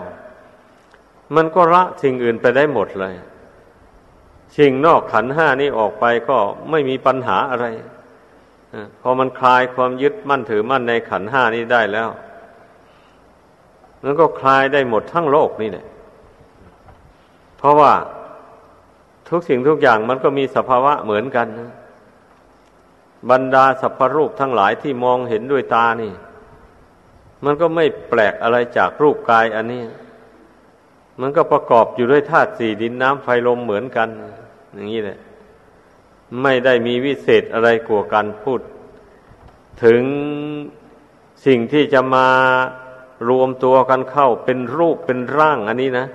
มันก็ละสิ่งอื่นไปได้หมดเลยสิ่งนอกขันห้านี้ออกไปก็ไม่มีปัญหาอะไรพอมันคลายความยึดมั่นถือมั่นในขันห้านี้ได้แล้ว มันก็คลายได้หมดทั้งโลกนี่แหละเพราะว่าทุกสิ่งทุกอย่างมันก็มีสภาวะเหมือนกันนะบรรดาสัพพรูปทั้งหลายที่มองเห็นด้วยตานี่ มันก็ไม่แปลกอะไรจากรูปกายอันนี้ มันก็ประกอบอยู่ด้วยธาตุสี่ดินน้ำไฟลมเหมือนกัน อย่างนี้แหละไม่ได้มีวิเศษอะไรกว่ากันพูด ถึงสิ่งที่จะมา รวมตัวกันเข้าเป็นรูปเป็นร่างอันนี้นะ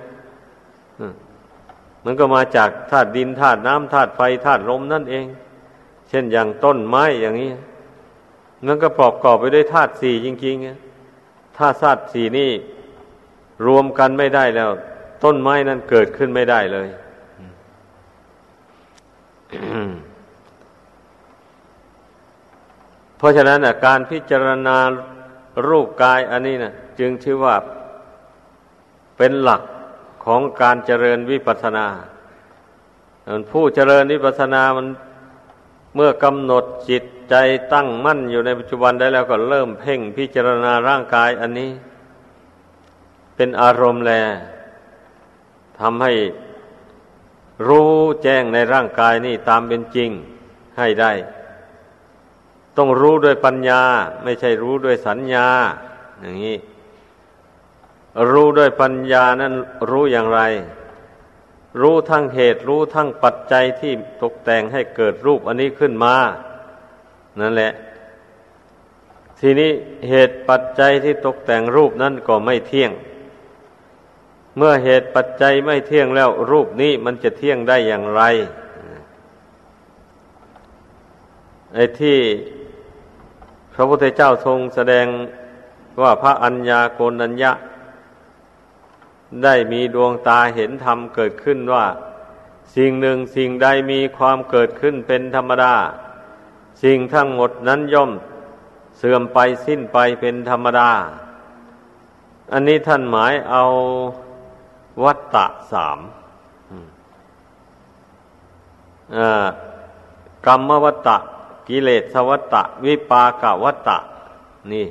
มันก็มาจากธาตุดินธาตุน้ำธาตุไฟธาตุลมนั่นเอง เช่นอย่างต้นไม้อย่างนี้มันก็ประกอบไปด้วยธาตุสี่จริงๆถ้าธาตุสี่นี่รวมกันไม่ได้แล้ว ต้นไม้นั้นเกิดขึ้นไม่ได้เลยเพราะฉะนั้นการพิจารณา รูปกายอันนี้นะจึงชื่อว่าเป็นหลักของการเจริญวิปัสสนาผู้เจริญวิปัสสนามันเมื่อกำหนดจิตใจตั้งมั่นอยู่ในปัจจุบันได้แล้วก็เริ่มเพ่งพิจารณาร่างกายอันนี้ เป็นอารมณ์แลทำให้รู้แจ้งในร่างกายนี่ตามเป็นจริงให้ได้ ต้องรู้ด้วยปัญญา ไม่ใช่รู้ด้วยสัญญา อย่างนี้ รู้ด้วยปัญญานั้นรู้อย่างไร รู้ทั้งเหตุรู้ทั้งปัจจัยที่ตกแต่งให้เกิดรูปอันนี้ขึ้นมา นั่นแหละ ทีนี้เหตุปัจจัยที่ตกแต่งรูปนั้นก็ไม่เที่ยง เมื่อเหตุปัจจัยไม่เที่ยงแล้ว รูปนี้มันจะเที่ยงได้อย่างไรไอ้ที่ ระพุทธเจ้าทรงแสดงว่าพระอัญญาโกนัญญะ ได้มีดวงตาเห็นธรรมเกิดขึ้นว่า สิ่งหนึ่งสิ่งใดมีความเกิดขึ้นเป็นธรรมดา สิ่งทั้งหมดนั้นย่อมเสื่อมไปสิ้นไปเป็นธรรมดา อันนี้ท่านหมายเอาวัตตะสามกรรมวัตตะ กิเลสวัตตะ วิปากวัตตะ นี่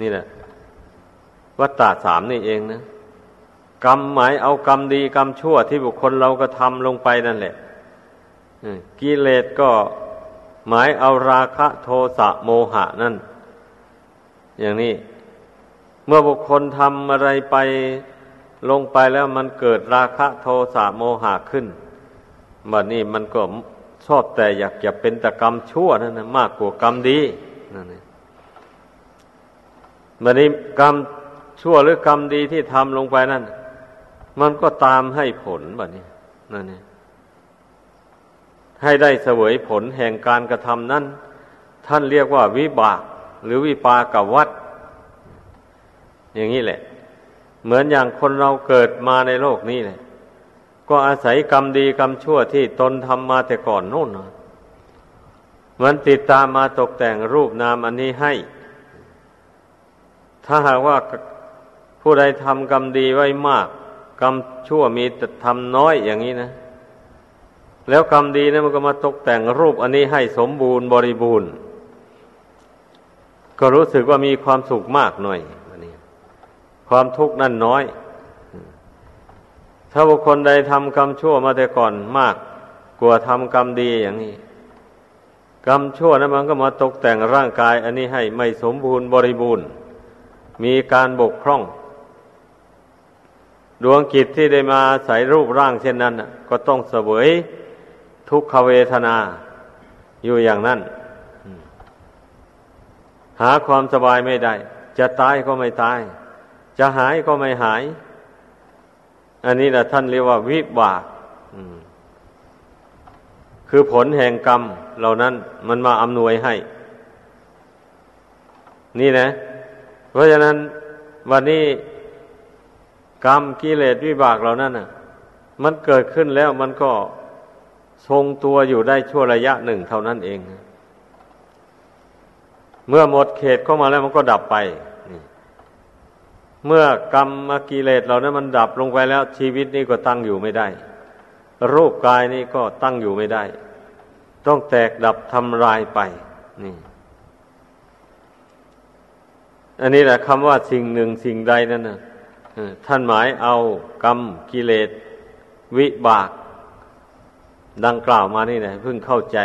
นี่แหละวัตตะสามนี่เองนะกรรมหมายเอากรรมดีกรรมชั่วที่บุคคลเราก็ทำลงไปนั่นแหละกิเลสก็หมายเอาราคะโทสะโมหะนั่น อย่างนี้ เมื่อบุคคลทำอะไรไปลงไปแล้วมันเกิดราคะโทสะโมหะขึ้นบัดนี้มันก็ ชอบแต่อยากจะเป็นแต่กรรมชั่วนั่นนะมากกว่ากรรมดีนั่นเองบัดนี้กรรมชั่วหรือกรรมดีที่ทำลงไปนั่น มันก็ตามให้ผลแบัดนี้นั่นเองให้ได้เสวยผลแห่งการกระทำนั้น ท่านเรียกว่าวิบาก หรือวิปากวัฏอย่างนี้แหละ เหมือนอย่างคนเราเกิดมาในโลกนี้เลย ก็อาศัยกรรมดีกรรมชั่วที่ตนทำมาแต่ก่อนนู่นมันติดตามมาตกแต่งรูปนามอันนี้ให้ ถ้าหากว่าผู้ใดทำกรรมดีไว้มาก กรรมชั่วมีแต่ทำน้อยอย่างนี้นะ แล้วกรรมดีนะมันก็มาตกแต่งรูปอันนี้ให้สมบูรณ์บริบูรณ์ ก็รู้สึกว่ามีความสุขมากหน่อย ความทุกข์นั่นน้อย ถ้าบุคคลใดทำกรรมชั่วมาแต่ก่อนมาก กลัวทำกรรมดีอย่างนี้ กรรมชั่วนั้นมันก็มาตกแต่งร่างกาย อันนี้ให้ไม่สมบูรณ์บริบูรณ์ มีการบกพร่อง ดวงกิจที่ได้มาใส่รูปร่างเช่นนั้น ก็ต้องเสวยทุกขเวทนาอยู่อย่างนั้น หาความสบายไม่ได้ จะตายก็ไม่ตาย จะหายก็ไม่หาย อันนี้นะท่านเรียกว่าวิบากคือผลแห่งกรรม เหล่านั้นมันมาอำนวยให้ นี่นะ เพราะฉะนั้น วันนี้กรรมกิเลสวิบากเหล่านั้นน่ะ มันเกิดขึ้นแล้วมันก็ทรงตัวอยู่ได้ชั่วระยะหนึ่งเท่านั้นเอง เมื่อหมดเขตเข้ามาแล้วมันก็ดับไป เมื่อกรรมกิเลสเหล่านั้นมันดับลงไปแล้ว ชีวิตนี้ก็ตั้งอยู่ไม่ได้ รูปกายนี้ก็ตั้งอยู่ไม่ได้ ต้องแตกดับทำลายไป นี่ อันนี้แหละคำว่าสิ่งหนึ่งสิ่งใดนั่นนะท่านหมายเอากรรมกิเลส วิบาก ดังกล่าวมานี่นะเพิ่งเข้าใจ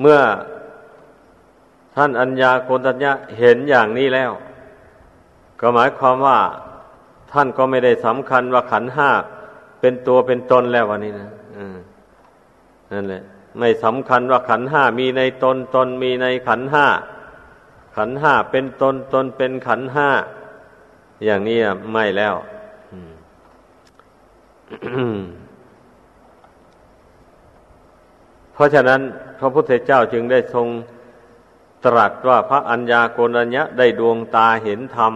เมื่อ ท่านอัญญาโกณตัญญะเห็นอย่างนี้แล้ว ก็หมายความว่า ท่านก็ไม่ได้สำคัญว่าขันห้าเป็นตัวเป็นตนแล้ววันนี้นะนั่นแหละ ไม่สำคัญว่าขันห้ามีในตนตนมีในขันห้าขันห้าเป็นตนตนเป็นขันห้าอย่างนี้ไม่แล้วเพราะฉะนั้นพระพุทธเจ้าจึงได้ทรง ตรัสว่าพระอัญญาโกณัญญะได้ดวงตาเห็นธรรม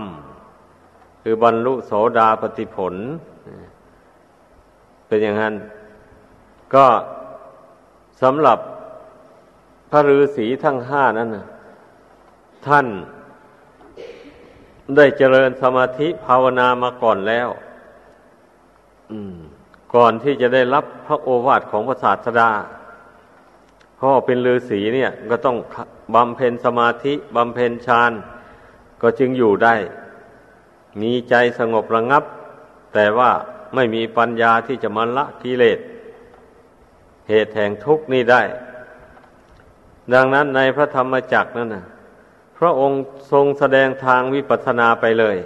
คือบรรลุโสดาปติผล เป็นอย่างนั้น ก็สำหรับพระฤาษีทั้งห้านั้นท่านได้เจริญสมาธิภาวนามาก่อนแล้วก่อนที่จะได้รับพระโอวาทของพระศาสดาเพราะเป็นฤาษีเนี่ย ก็ต้อง บำเพ็ญสมาธิบำเพ็ญฌานก็จึงอยู่ได้ มีใจสงบระงับ แต่ว่าไม่มีปัญญาที่จะมาละกิเลส เหตุแห่งทุกข์นี้ได้ ดังนั้นในพระธรรมจักรนั่นนะพระองค์ทรงแสดงทางวิปัสสนาไปเลย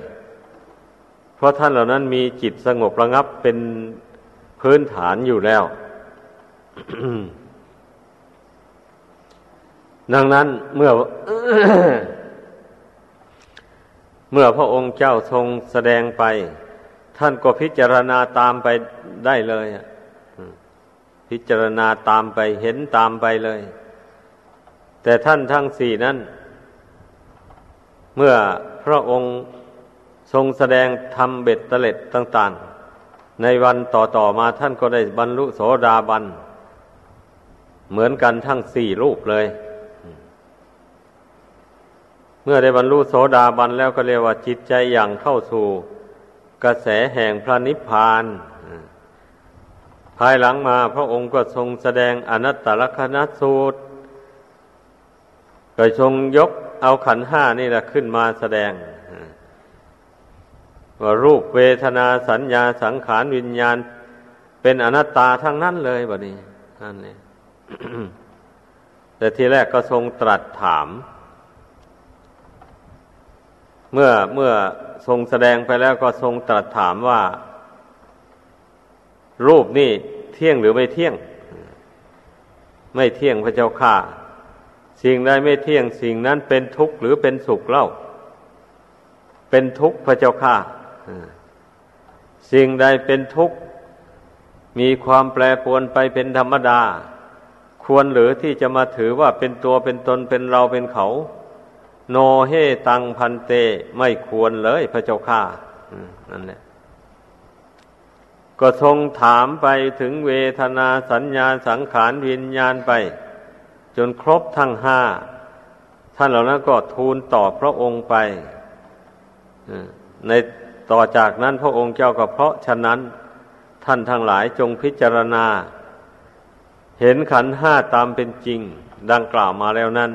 เพราะท่านเหล่านั้นมีจิตสงบระงับเป็นพื้นฐานอยู่แล้ว ดังนั้นเมื่อเมื่อพระองค์เจ้าทรงแสดงไป ท่านก็พิจารณาตามไปได้เลยพิจารณาตามไปเห็นตามไปเลย แต่ท่านทั้งสี่นั้น เมื่อพระองค์ทรงแสดงทำเบ็ดเตล็ดต่าง ๆ ในวันต่อๆมาท่านก็ได้บรรลุโสดาบัน เหมือนกันทั้งสี่รูปเลย เมื่อได้บรรลุโสดาบันแล้วก็เรียกว่าจิตใจอย่างเข้าสู่ กระแสแห่งพระนิพพานภายหลังมาพระองค์ก็ทรงแสดงอนัตตลกนัสูตรก็ทรงยกเอาขันห้านี่แหละขึ้นมาแสดงว่ารูปเวทนาสัญญาสังขารวิญญาณ เป็นอนัตตาทั้งนั้นเลยบะนี้นั่นเองแต่ทีแรกก็ทรงตรัสถาม เมื่อเมื่อทรงแสดงไปแล้วก็ทรงตรัสถามว่า รูปนี่เที่ยงหรือไม่เที่ยง ไม่เที่ยงพระเจ้าค่ะ สิ่งใดไม่เที่ยงสิ่งนั้นเป็นทุกข์หรือเป็นสุขเล่า เป็นทุกข์พระเจ้าค่ะสิ่งใดเป็นทุกข์ มีความแปรปรวนไปเป็นธรรมดา ควรหรือที่จะมาถือว่าเป็นตัวเป็นตนเป็นเราเป็นเขา โนเฮตังพันเตไม่ควรเลยพระเจ้าข้านั่นแหละก็ทรงถามไปถึงเวทนาสัญญาสังขารวิญญาณไป จนครบทั้งห้า ท่านเหล่านั้นก็ทูลตอบพระองค์ไปในต่อจากนั้นพระองค์เจ้าก็เพราะฉะนั้น ท่านทั้งหลายจงพิจารณา เห็นขันห้าตามเป็นจริง ดังกล่าวมาแล้วนั้น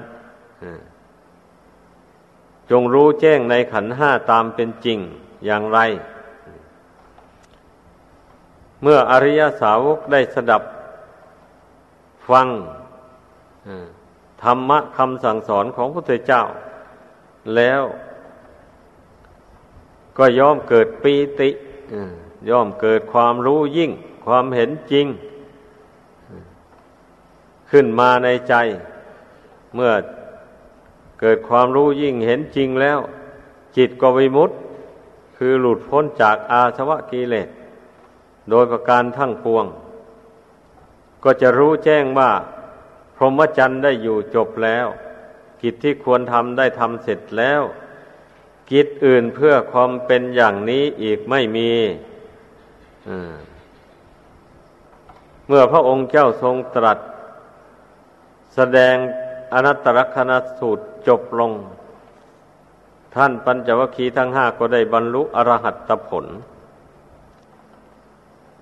จงรู้แจ้งในขันห้าตามเป็นจริงอย่างไร เมื่ออริยสาวกได้สดับฟังธรรมะคำสั่งสอนของพระพุทธเจ้า แล้วก็ย่อมเกิดปีติย่อมเกิดความรู้ยิ่ง ความเห็นจริง ขึ้นมาในใจ เมื่อ กิดความรู้ยิ่งเห็นจริงแล้ว จิตก็วิมุตต์คือหลุดพ้นจากอาสวะกิเลสโดยประการทั้งปวง ก็จะรู้แจ้งว่า พรหมจรรย์ได้อยู่จบแล้ว กิจที่ควรทำได้ทำเสร็จแล้ว กิจอื่นเพื่อความเป็นอย่างนี้อีกไม่มีเมื่อพระองค์เจ้าทรงตรัส แสดง อนัตตลกนสูตรจบลง ท่านปัญจวัคคีย์ทั้งห้าก็ได้บรรลุอรหัตผล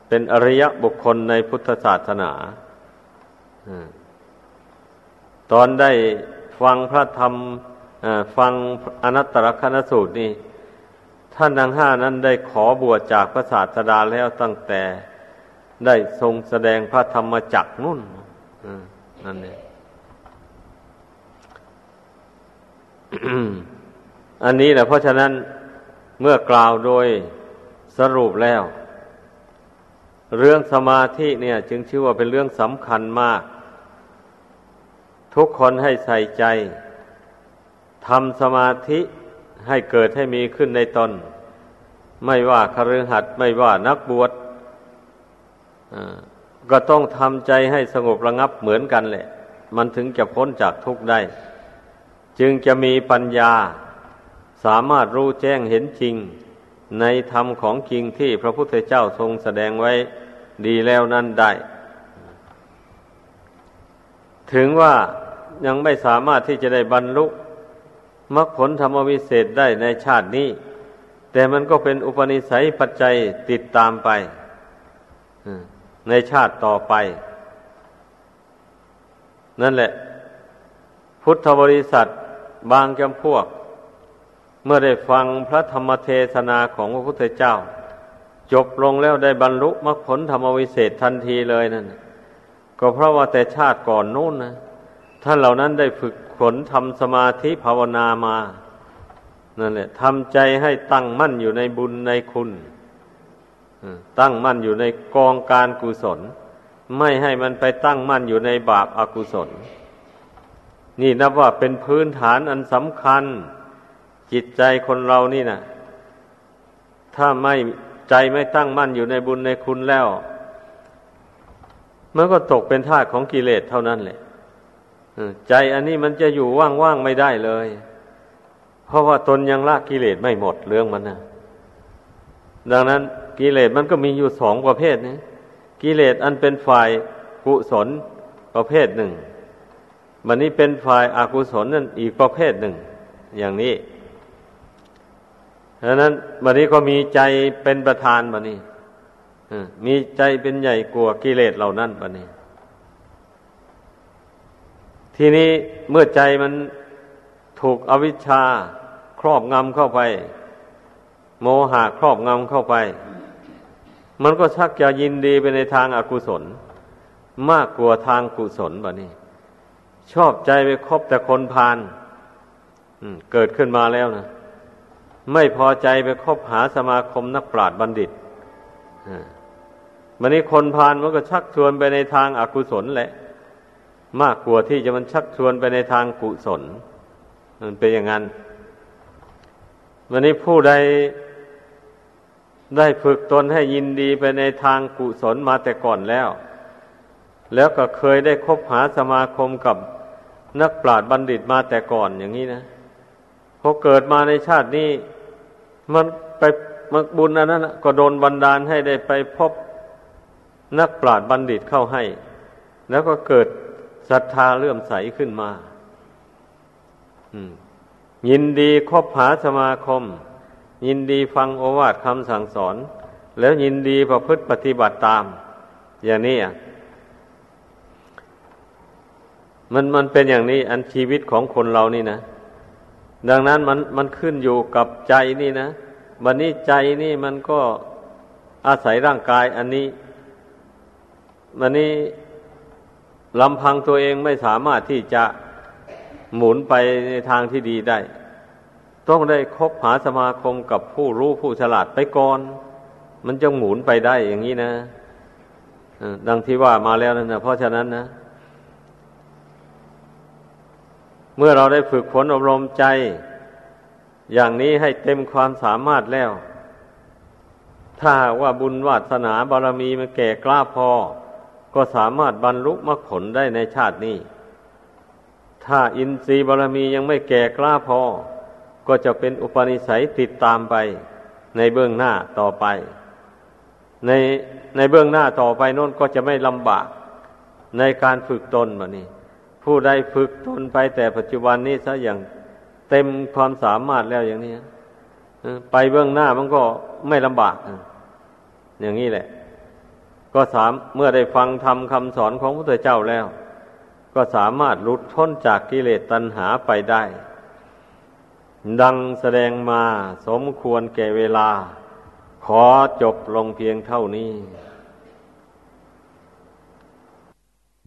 เป็นอริยบุคคลในพุทธศาสนาตอนได้ฟังพระธรรมฟังอนัตตลกนสูตรนี่ท่านทั้งห้านั้นได้ขอบวชจากพระศาสดาแล้วตั้งแต่ได้ทรงแสดงพระธรรมจักนุ่นนั่นเอง อันนี้แหละเพราะฉะนั้นเมื่อกล่าวโดยสรุปแล้ว เรื่องสมาธิเนี่ย จึงชื่อว่าเป็นเรื่องสำคัญมาก ทุกคนให้ใส่ใจทำสมาธิให้เกิดให้มีขึ้นในตน ไม่ว่าคฤหัสถ์ไม่ว่านักบวชก็ต้องทำใจให้สงบระงับเหมือนกันแหละ มันถึงจะพ้นจากทุกข์ได้ จึงจะมีปัญญา สามารถรู้แจ้งเห็นจริง ในธรรมของจริงที่พระพุทธเจ้าทรงแสดงไว้ดีแล้วนั้นได้ ถึงว่ายังไม่สามารถที่จะได้บรรลุมรรคผลธรรมวิเศษได้ในชาตินี้ แต่มันก็เป็นอุปนิสัยปัจจัยติดตามไป ในชาติต่อไป นั่นแหละ พุทธบริษัท บางจำพวก เมื่อได้ฟังพระธรรมเทศนาของพระพุทธเจ้า จบลงแล้วได้บรรลุมรรคผลธรรมวิเศษทันทีเลยนั่นก็เพราะว่าแต่ชาติก่อนนู้นนะท่านเหล่านั้นได้ฝึกฝนทำสมาธิภาวนามานั่นแหละทำใจให้ตั้งมั่นอยู่ในบุญในคุณตั้งมั่นอยู่ในกองการกุศล ไม่ให้มันไปตั้งมั่นอยู่ในบาปอากุศล นี่นับว่าเป็นพื้นฐานอันสำคัญ จิตใจคนเรานี่นะถ้าไม่ใจไม่ตั้งมั่นอยู่ในบุญในคุณแล้วมันก็ตกเป็นทาสของกิเลสเท่านั้นแหละใจอันนี้มันจะอยู่ว่างๆไม่ได้เลย เพราะว่าตนยังละกิเลสไม่หมดเรื่องมันนะดังนั้นกิเลสมันก็มีอยู่สองประเภทนี้กิเลสอันเป็นฝ่ายกุศลประเภทหนึ่ง มันนี้เป็นฝ่ายอากุศลนั่นอีกประเภทหนึ่ง อย่างนี้ดังนั้นวันนี้ก็มีใจเป็นประธานบันนี้มีใจเป็นใหญ่กว่ากิเลสเหล่านั้นบันนี้ ทีนี้เมื่อใจมันถูกอวิชชาครอบงำเข้าไป โมหะครอบงำเข้าไป มันก็ชักจะยินดีไปในทางอากุศล มากกว่าทางกุศลบะนี้ ชอบใจไปคบแต่คนพาลเกิดขึ้นมาแล้วนะไม่พอใจไปคบหาสมาคมนักปราชญ์บัณฑิตวันนี้คนพาลมันก็ชักชวนไปในทางอากุศลแหละ มากกว่าที่จะมันชักชวนไปในทางกุศล มันเป็นอย่างนั้นวันนี้ผู้ใดได้ฝึกตนให้ยินดีไปในทางกุศลมาแต่ก่อนแล้ว แล้วก็เคยได้คบหาสมาคมกับนักปราชญ์บัณฑิตมาแต่ก่อนอย่างนี้นะพอเกิดมาในชาตินี้ มันไปมักบุญอันนั้นก็โดนบันดาลให้ได้ไปพบนักปราชญ์บัณฑิตเข้าให้ แล้วก็เกิดศรัทธาเลื่อมใสขึ้นมายินดีคบหาสมาคม ยินดีฟังโอวาทคำสั่งสอน แล้วยินดีประพฤติปฏิบัติตาม อย่างนี้อะ มันมันเป็นอย่างนี้อันชีวิตของคนเรานี่นะ ดังนั้นมันมันขึ้นอยู่กับใจนี่นะวันนี้ใจนี่มันก็อาศัยร่างกายอันนี้วันนี้ลำพังตัวเองไม่สามารถที่จะหมุนไปในทางที่ดีได้ ต้องได้คบหาสมาคมกับผู้รู้ผู้ฉลาดไปก่อน มันจะหมุนไปได้อย่างนี้นะดังที่ว่ามาแล้วนั่นนะเพราะฉะนั้นนะ เมื่อเราได้ฝึกฝนอบรมใจ อย่างนี้ให้เต็มความสามารถแล้ว ถ้าว่าบุญวาสนาบารมีมันแก่กล้าพอ ก็สามารถบรรลุมรรคผลได้ในชาตินี้ ถ้าอินทรีย์บารมียังไม่แก่กล้าพอ ก็จะเป็นอุปนิสัยติดตามไป ในเบื้องหน้าต่อไป ในในเบื้องหน้าต่อไปโน้นก็จะไม่ลำบากในการฝึกตนแบบนี้ ผู้ใดฝึกตนไปแต่ปัจจุบันนี้ซะอย่างเต็มความสามารถแล้วอย่างนี้ไปเบื้องหน้ามันก็ไม่ลำบาก อย่างนี้แหละ ก็สามเมื่อได้ฟังธรรมคำสอนของพระพุทธเจ้าแล้ว ก็สามารถหลุดพ้นจากกิเลสตัณหาไปได้ ดังแสดงมาสมควรแก่เวลา ขอจบลงเพียงเท่านี้